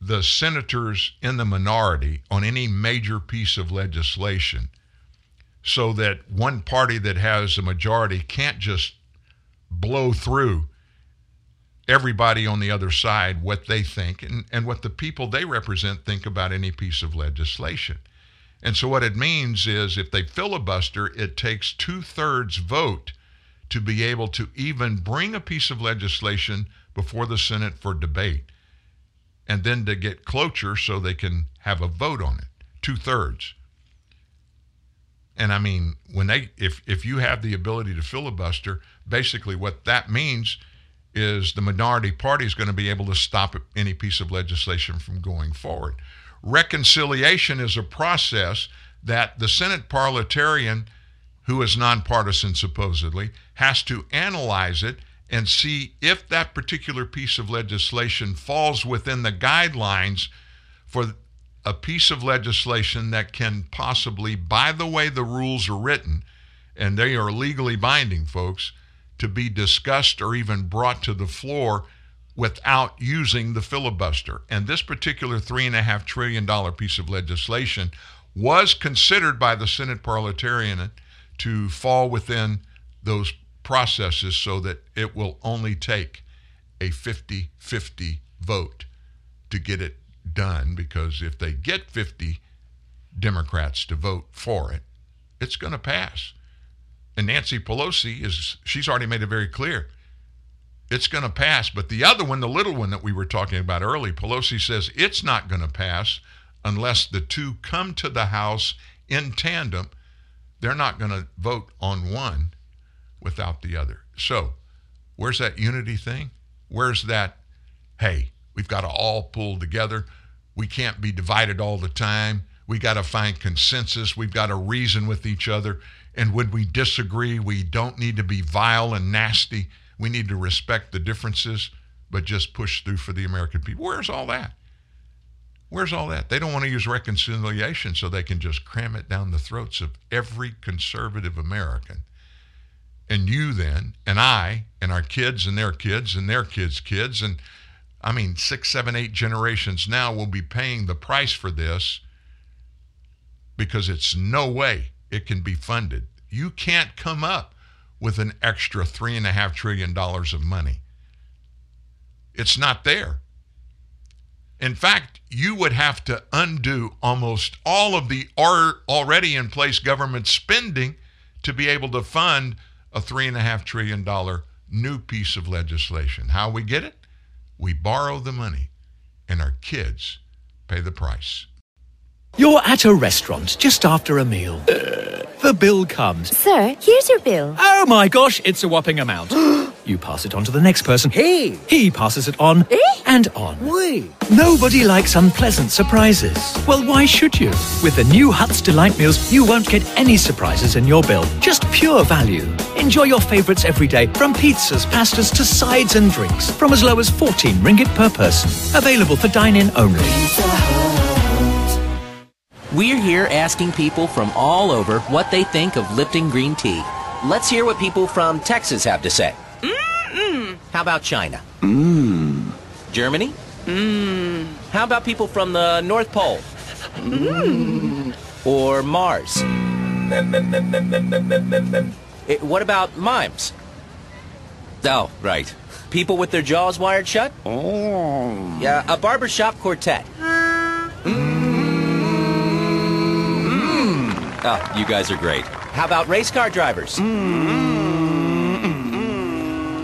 Speaker 2: the senators in the minority on any major piece of legislation so that one party that has a majority can't just blow through everybody on the other side what they think and, and what the people they represent think about any piece of legislation. And so what it means is if they filibuster, it takes two thirds vote to be able to even bring a piece of legislation before the Senate for debate and then to get cloture so they can have a vote on it. Two thirds. And I mean, when they if if you have the ability to filibuster, basically what that means is the minority party is going to be able to stop any piece of legislation from going forward. Reconciliation is a process that the Senate parliamentarian, who is nonpartisan supposedly, has to analyze it and see if that particular piece of legislation falls within the guidelines for a piece of legislation that can possibly, by the way the rules are written, and they are legally binding, folks, to be discussed or even brought to the floor without using the filibuster. And this particular $3.5 trillion piece of legislation was considered by the Senate parliamentarian to fall within those processes so that it will only take a 50 50 vote to get it done. Because if they get 50 Democrats to vote for it, it's going to pass. And Nancy Pelosi is, she's already made it very clear it's going to pass. But the other one, the little one that we were talking about early, Pelosi says it's not going to pass unless the two come to the House in tandem. They're not going to vote on one without the other. So, where's that unity thing? Where's that, hey, we've got to all pull together. We can't be divided all the time. We got to find consensus. We've got to reason with each other. And when we disagree, we don't need to be vile and nasty. We need to respect the differences, but just push through for the American people. Where's all that? Where's all that? They don't want to use reconciliation so they can just cram it down the throats of every conservative American. And you then, and I, and our kids, and their kids, and their kids' kids, and I mean, six, seven, eight generations now will be paying the price for this because it's no way it can be funded. You can't come up with an extra $3.5 trillion of money. It's not there. In fact, you would have to undo almost all of the already in place government spending to be able to fund a $3.5 trillion new piece of legislation. How we get it? We borrow the money, and our kids pay the price.
Speaker 16: You're at a restaurant just after a meal. The bill comes.
Speaker 17: Sir, here's your bill.
Speaker 16: Oh my gosh, it's a whopping amount. (gasps) you pass it on to the next person.
Speaker 17: Hey!
Speaker 16: He passes it on
Speaker 17: Eh?
Speaker 16: and on.
Speaker 17: Wait.
Speaker 16: Nobody likes unpleasant surprises. Well, why should you? With the new Huts Delight meals, you won't get any surprises in your bill. Just pure value. Enjoy your favorites every day, from pizzas, pastas to sides and drinks, from as low as 14 ringgit per person. Available for dine-in only.
Speaker 18: We're here asking people from all over what they think of Lipton green tea. Let's hear what people from Texas have to say.
Speaker 19: Mm-mm.
Speaker 18: How about China?
Speaker 19: Mmm.
Speaker 18: Germany?
Speaker 19: Mmm.
Speaker 18: How about people from the North Pole?
Speaker 19: Mmm.
Speaker 18: Or Mars? Eh, what about mimes? Oh, right. People with their jaws wired shut?
Speaker 19: Oh.
Speaker 18: Yeah, a barbershop quartet. Mm. Oh, you guys are great. How about race car drivers?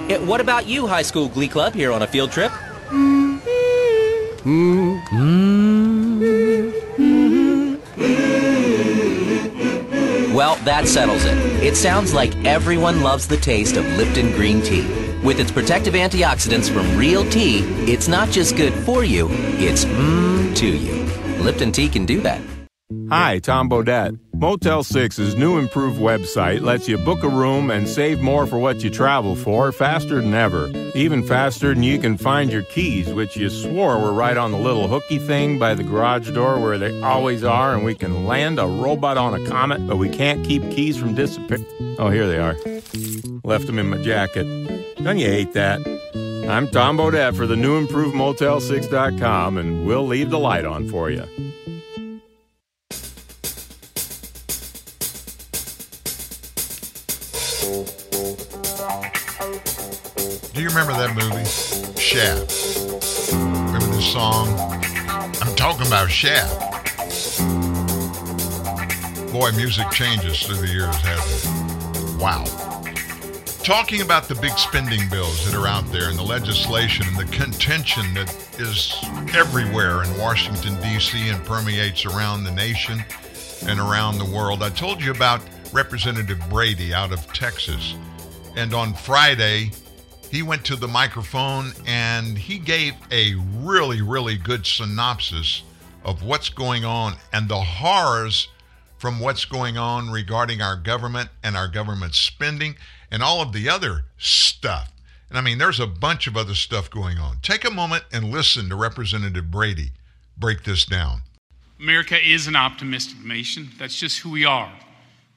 Speaker 18: Eh, what about you, high school glee club, here on a field trip? Well, that settles it. It sounds like everyone loves the taste of Lipton green tea. With its protective antioxidants from real tea, it's not just good for you, it's mmm to you. Lipton tea can do that.
Speaker 20: Hi, Tom Bodett. Motel 6's new improved website lets you book a room and save more for what you travel for faster than ever. Even faster than you can find your keys, which you swore were right on the little hooky thing by the garage door where they always are, and we can land a robot on a comet, but we can't keep keys from disappearing. Oh, here they are. Left them in my jacket. Don't you hate that? I'm Tom Bodett for the new improved Motel6.com, and we'll leave the light on for you.
Speaker 2: Do you remember that movie? Shaft. Remember the song? I'm talking about Shaft. Boy, music changes through the years, hasn't it? Wow. Talking about the big spending bills that are out there and the legislation and the contention that is everywhere in Washington, D.C. and permeates around the nation and around the world. I told you about Representative Brady out of Texas. And on Friday, he went to the microphone and he gave a really, really good synopsis of what's going on and the horrors from what's going on regarding our government and our government spending and all of the other stuff. And I mean, there's a bunch of other stuff going on. Take a moment and listen to Representative Brady break this down.
Speaker 17: America is an optimistic nation. That's just who we are.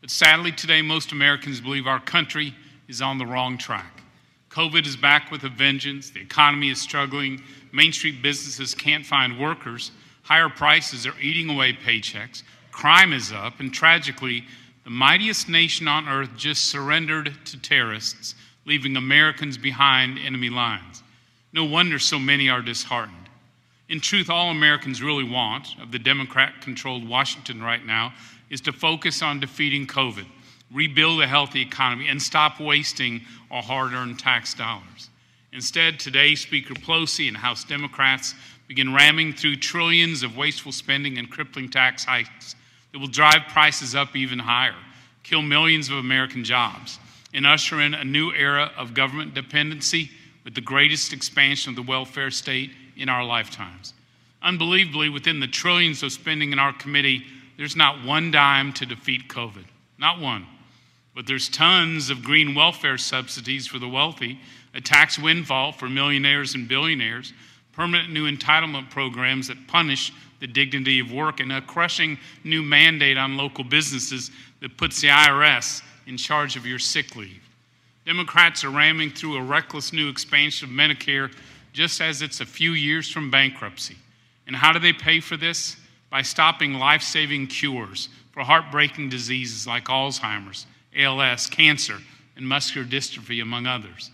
Speaker 17: But sadly, today, most Americans believe our country is on the wrong track. COVID is back with a vengeance. The economy is struggling. Main Street businesses can't find workers. Higher prices are eating away paychecks. Crime is up. And tragically, the mightiest nation on earth just surrendered to terrorists, leaving Americans behind enemy lines. No wonder so many are disheartened. In truth, all Americans really want of the Democrat controlled Washington right now is to focus on defeating COVID, rebuild a healthy economy, and stop wasting our hard earned tax dollars. Instead, today, Speaker Pelosi and House Democrats begin ramming through trillions of wasteful spending and crippling tax hikes that will drive prices up even higher, kill millions of American jobs, and usher in a new era of government dependency with the greatest expansion of the welfare state in our lifetimes. Unbelievably, within the trillions of spending in our committee, there's not one dime to defeat COVID. Not one. But there's tons of green welfare subsidies for the wealthy, a tax windfall for millionaires and billionaires, permanent new entitlement programs that punish the dignity of work, and a crushing new mandate on local businesses that puts the IRS in charge of your sick leave. Democrats are ramming through a reckless new expansion of Medicare just as it's a few years from bankruptcy. And how do they pay for this? By stopping life saving cures for heartbreaking diseases like Alzheimer's, ALS, cancer, and muscular dystrophy, among others.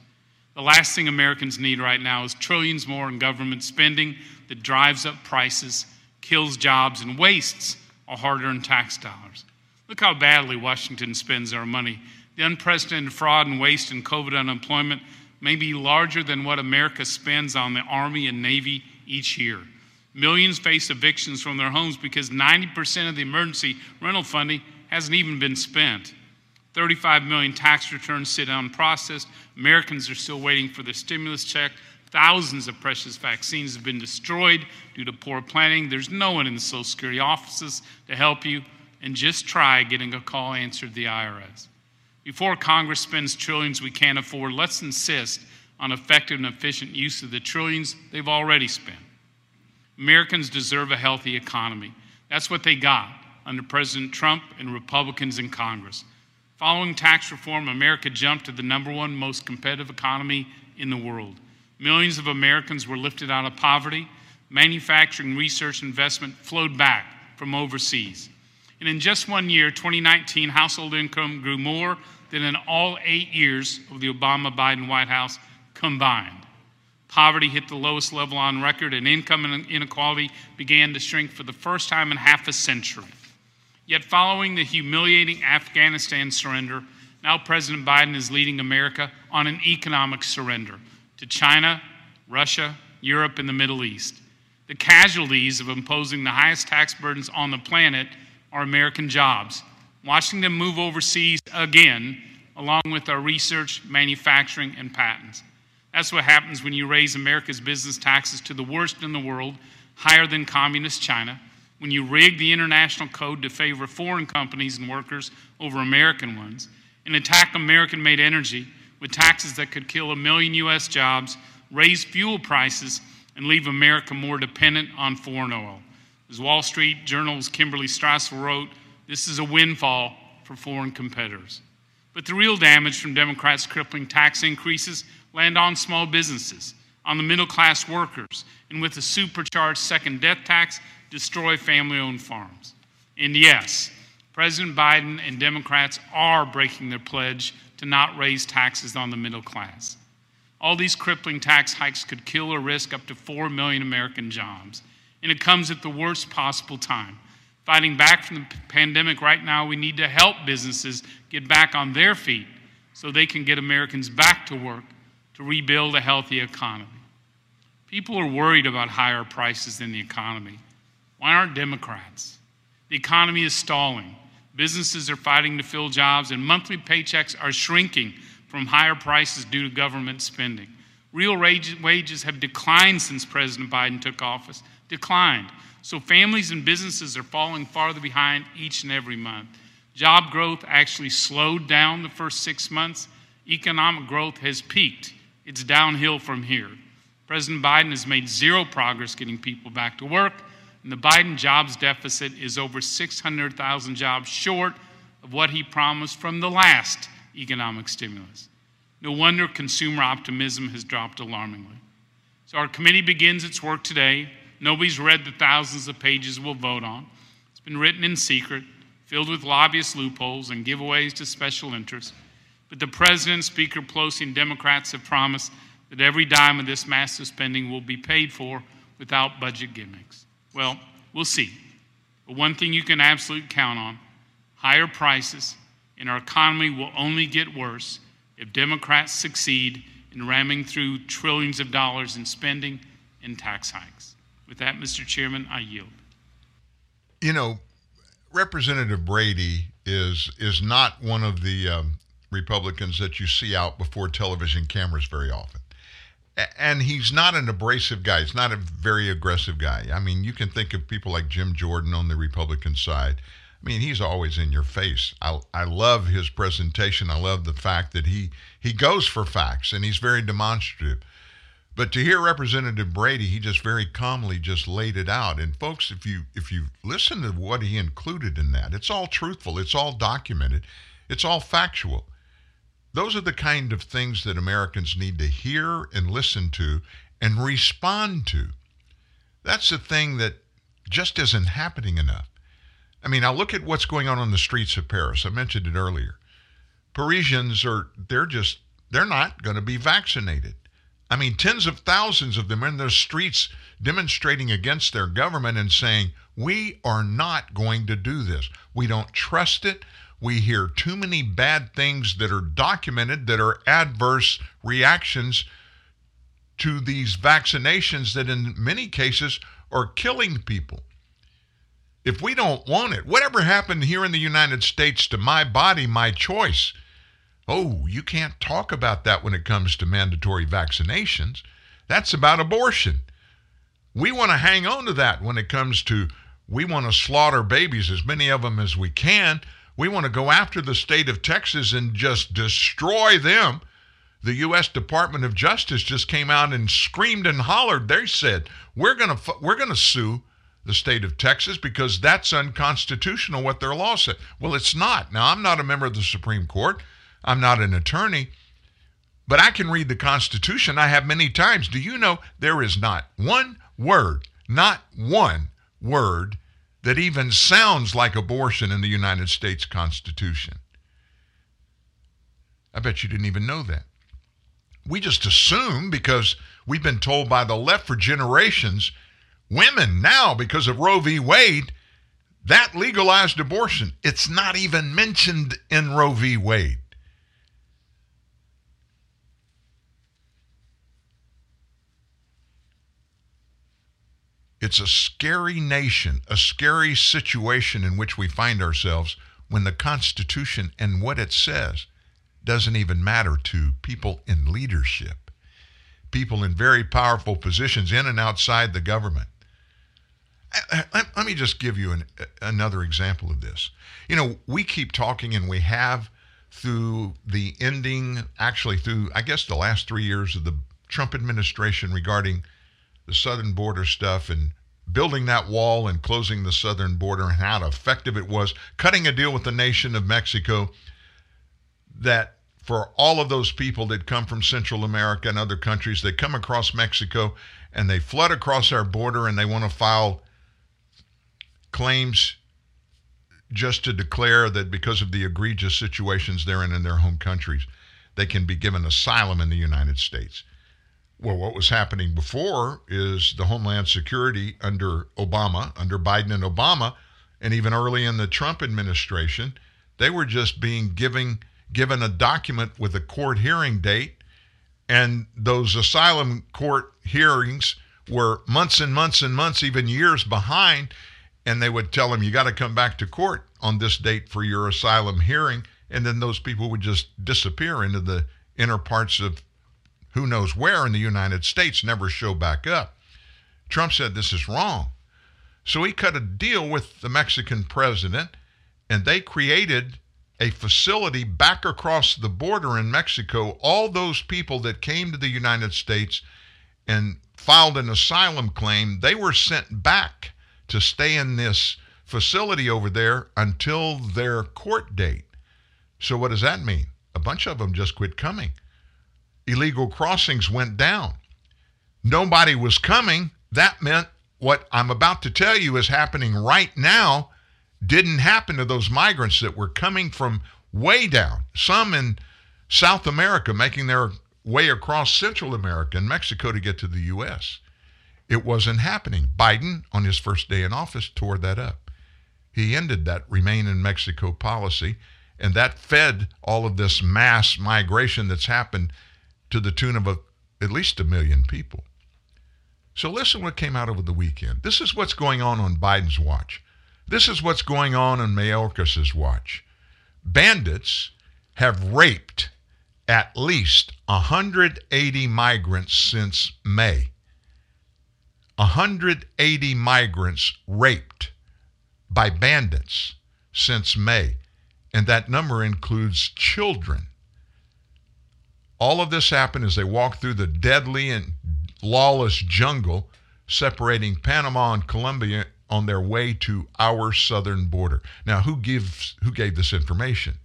Speaker 17: The last thing Americans need right now is trillions more in government spending that drives up prices, kills jobs, and wastes our hard earned tax dollars. Look how badly Washington spends our money. The unprecedented fraud and waste in COVID unemployment may be larger than what America spends on the Army and Navy each year. Millions face evictions from their homes because 90% of the emergency rental funding hasn't even been spent. 35 million tax returns sit unprocessed. Americans are still waiting for their stimulus check. Thousands of precious vaccines have been destroyed due to poor planning. There's no one in the Social Security offices to help you. And just try getting a call answered the IRS. Before Congress spends trillions we can't afford, let's insist on effective and efficient use of the trillions they've already spent. Americans deserve a healthy economy. That's what they got under President Trump and Republicans in Congress. Following tax reform, America jumped to the number one most competitive economy in the world. Millions of Americans were lifted out of poverty. Manufacturing, research, investment flowed back from overseas. And in just one year, 2019, household income grew more than in all eight years of the Obama Biden White House combined. Poverty hit the lowest level on record, and income inequality began to shrink for the first time in half a century. Yet, following the humiliating Afghanistan surrender, now President Biden is leading America on an economic surrender to China, Russia, Europe, and the Middle East. The casualties of imposing the highest tax burdens on the planet are American jobs, watching them move overseas again, along with our research, manufacturing, and patents. That's what happens when you raise America's business taxes to the worst in the world, higher than communist China, when you rig the international code to favor foreign companies and workers over American ones, and attack American made energy with taxes that could kill a million U.S. jobs, raise fuel prices, and leave America more dependent on foreign oil. As Wall Street Journal's Kimberly Strassel wrote, this is a windfall for foreign competitors. But the real damage from Democrats' crippling tax increases land on small businesses, on the middle class workers, and with a supercharged second death tax, destroy family owned farms. And yes, President Biden and Democrats are breaking their pledge to not raise taxes on the middle class. All these crippling tax hikes could kill or risk up to 4 million American jobs. And it comes at the worst possible time. Fighting back from the pandemic right now, we need to help businesses get back on their feet so they can get Americans back to work to rebuild a healthy economy. People are worried about higher prices in the economy. Why aren't Democrats? The economy is stalling. Businesses are fighting to fill jobs, and monthly paychecks are shrinking from higher prices due to government spending. Real wages have declined since President Biden took office, declined. So families and businesses are falling farther behind each and every month. Job growth actually slowed down the first six months. Economic growth has peaked It's downhill from here. President Biden has made zero progress getting people back to work, and the Biden jobs deficit is over 600,000 jobs short of what he promised from the last economic stimulus. No wonder consumer optimism has dropped alarmingly. So, our committee begins its work today. Nobody's read the thousands of pages we'll vote on. It's been written in secret, filled with lobbyist loopholes and giveaways to special interests. But the President, Speaker Pelosi, and Democrats have promised that every dime of this massive spending will be paid for without budget gimmicks. Well, we'll see. But one thing you can absolutely count on higher prices, and our economy will only get worse if Democrats succeed in ramming through trillions of dollars in spending and tax hikes. With that, Mr. Chairman, I yield.
Speaker 2: You know, Representative Brady is is not one of the um, Republicans that you see out before television cameras very often. And he's not an abrasive guy. He's not a very aggressive guy. I mean, you can think of people like Jim Jordan on the Republican side. I mean, he's always in your face. I, I love his presentation. I love the fact that he he goes for facts and he's very demonstrative. But to hear Representative Brady, he just very calmly just laid it out. And folks, if you if you listen to what he included in that, it's all truthful, it's all documented, it's all factual. Those are the kind of things that Americans need to hear and listen to and respond to. That's the thing that just isn't happening enough. I mean, I look at what's going on on the streets of Paris. I mentioned it earlier. Parisians are they're just they're not going to be vaccinated. I mean, tens of thousands of them in the streets demonstrating against their government and saying, "We are not going to do this. We don't trust it. We hear too many bad things that are documented that are adverse reactions to these vaccinations that in many cases are killing people." If we don't want it, whatever happened here in the United States to my body, my choice, Oh, you can't talk about that when it comes to mandatory vaccinations. That's about abortion. We want to hang on to that when it comes to we want to slaughter babies, as many of them as we can. We want to go after the state of Texas and just destroy them. The U.S. Department of Justice just came out and screamed and hollered. They said we're going to we're to sue the state of Texas because that's unconstitutional what their law said. Well, it's not. Now, I'm not a member of the Supreme Court. I'm not an attorney, but I can read the Constitution. I have many times. Do you know there is not one word, not one word that even sounds like abortion in the United States Constitution? I bet you didn't even know that. We just assume because we've been told by the left for generations, women now, because of Roe v. Wade, that legalized abortion. It's not even mentioned in Roe v. Wade. It's a scary nation, a scary situation in which we find ourselves when the Constitution and what it says doesn't even matter to people in leadership, people in very powerful positions in and outside the government. I- I- Let me just give you an, uh, another example of this. You know, we keep talking and we have through the ending, actually, through, I guess, the last three years of the Trump administration regarding the southern border stuff and building that wall and closing the southern border and how effective it was, cutting a deal with the nation of Mexico that for all of those people that come from Central America and other countries, they come across Mexico and they flood across our border and they want to file claims just to declare that because of the egregious situations they're in in their home countries, they can be given asylum in the United States. Well, what was happening before is the Homeland Security under Obama, under Biden and Obama, and even early in the Trump administration, they were just being giving given a document with a court hearing date, and those asylum court hearings were months and months and months, even years behind, and they would tell them you got to come back to court on this date for your asylum hearing, and then those people would just disappear into the inner parts of who knows where in the United States, never show back up. Trump said this is wrong. So he cut a deal with the Mexican president, and they created a facility back across the border in Mexico. All those people that came to the United States and filed an asylum claim, they were sent back to stay in this facility over there until their court date. So, what does that mean? A bunch of them just quit coming. Illegal crossings went down. Nobody was coming. That meant what I'm about to tell you is happening right now didn't happen to those migrants that were coming from way down, some in South America making their way across Central America and Mexico to get to the U.S. It wasn't happening. Biden, on his first day in office, tore that up. He ended that remain in Mexico policy, and that fed all of this mass migration that's happened to the tune of a, at least a million people. So listen what came out over the weekend. This is what's going on on Biden's watch. This is what's going on on Mayorkas's watch. Bandits have raped at least 180 migrants since May. 180 migrants raped by bandits since May. And that number includes children. All of this happened as they walked through the deadly and lawless jungle separating Panama and Colombia on their way to our southern border. Now, who gives who gave this information?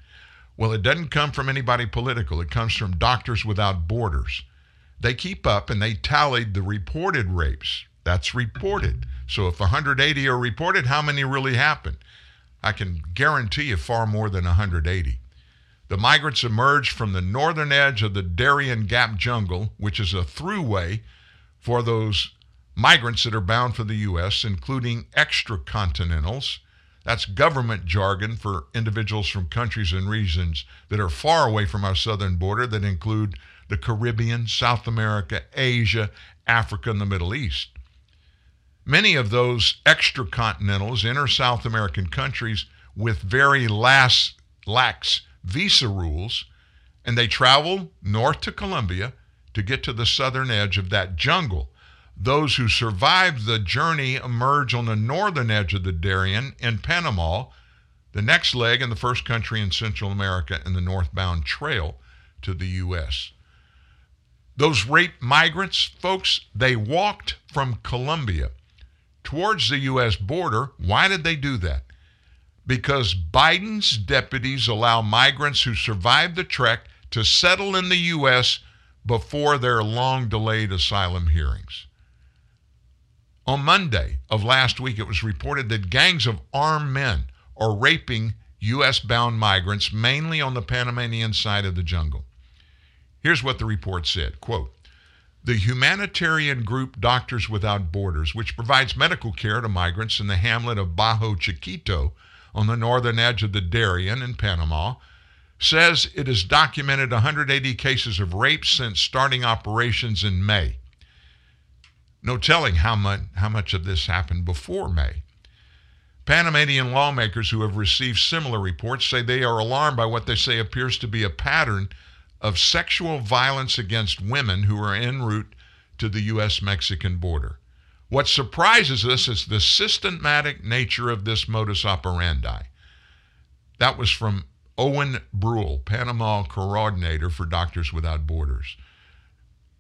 Speaker 2: Well, it doesn't come from anybody political. It comes from Doctors Without Borders. They keep up and they tallied the reported rapes. That's reported. So if 180 are reported, how many really happened? I can guarantee you far more than 180. The migrants emerged from the northern edge of the Darien Gap jungle, which is a throughway for those migrants that are bound for the U.S., including extracontinentals. That's government jargon for individuals from countries and regions that are far away from our southern border, that include the Caribbean, South America, Asia, Africa, and the Middle East. Many of those extracontinentals enter South American countries with very lax, lax visa rules, and they travel north to Colombia to get to the southern edge of that jungle. Those who survive the journey emerge on the northern edge of the Darien in Panama, the next leg in the first country in Central America in the northbound trail to the U.S. Those rape migrants, folks, they walked from Colombia towards the U.S. border. Why did they do that? Because Biden's deputies allow migrants who survived the trek to settle in the U.S. before their long delayed asylum hearings. On Monday of last week, it was reported that gangs of armed men are raping U.S. bound migrants, mainly on the Panamanian side of the jungle. Here's what the report said quote, the humanitarian group Doctors Without Borders, which provides medical care to migrants in the hamlet of Bajo Chiquito on the northern edge of the Darien in Panama, says it has documented 180 cases of rape since starting operations in May. No telling how much, how much of this happened before May. Panamanian lawmakers who have received similar reports say they are alarmed by what they say appears to be a pattern of sexual violence against women who are en route to the U.S. Mexican border. What surprises us is the systematic nature of this modus operandi. That was from Owen Bruhl, Panama coordinator for Doctors Without Borders.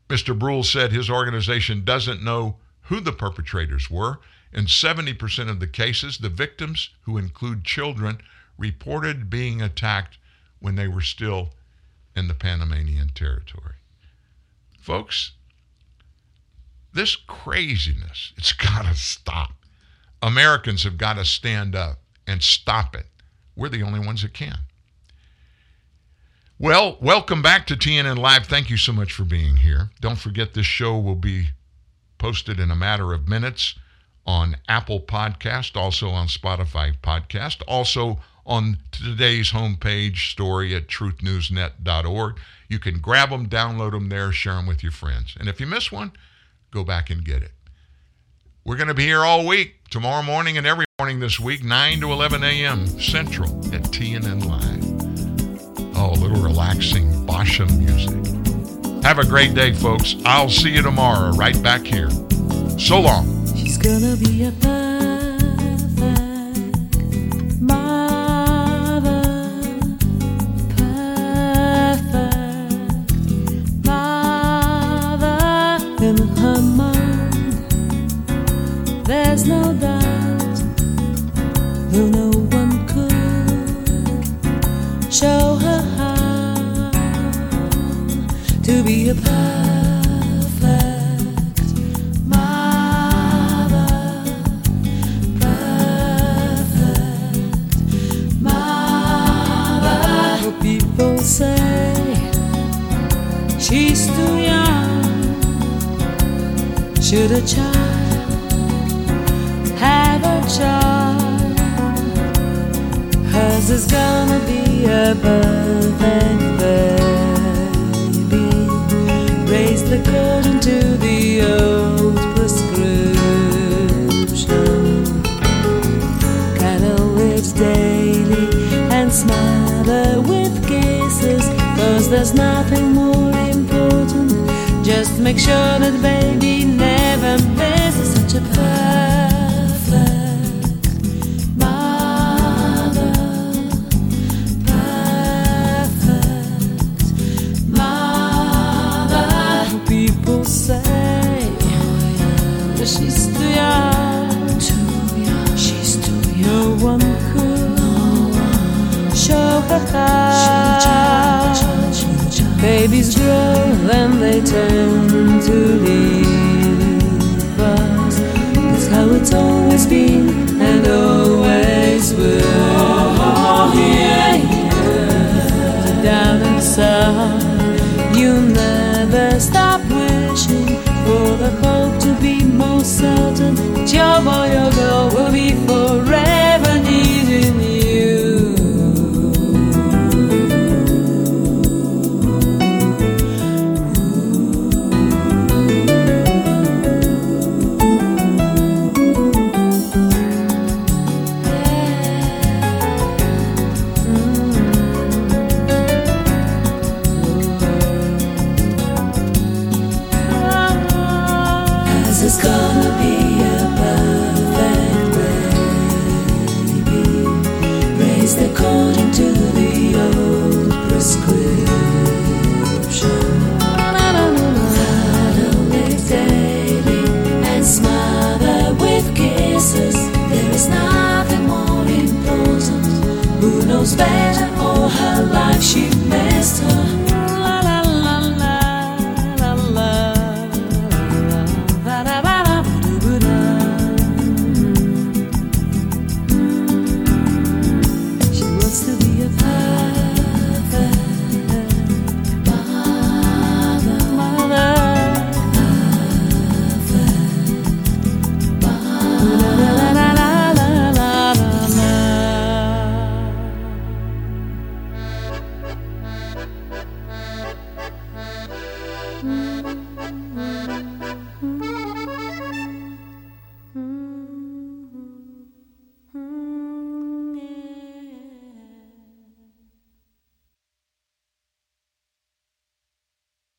Speaker 2: Mr. Bruhl said his organization doesn't know who the perpetrators were. In 70% of the cases, the victims, who include children, reported being attacked when they were still in the Panamanian territory. Folks, this craziness, it's (laughs) got to stop. Americans have got to stand up and stop it. We're the only ones that can. Well, welcome back to TNN Live. Thank you so much for being here. Don't forget this show will be posted in a matter of minutes on Apple Podcast, also on Spotify Podcast, also on today's homepage story at truthnewsnet.org. You can grab them, download them there, share them with your friends. And if you miss one, go back and get it. We're going to be here all week, tomorrow morning and every morning this week, 9 to 11 a.m. Central at TNN Live. Oh, a little relaxing Basham music. Have a great day, folks. I'll see you tomorrow right back here. So long.
Speaker 10: She's gonna be a snow down.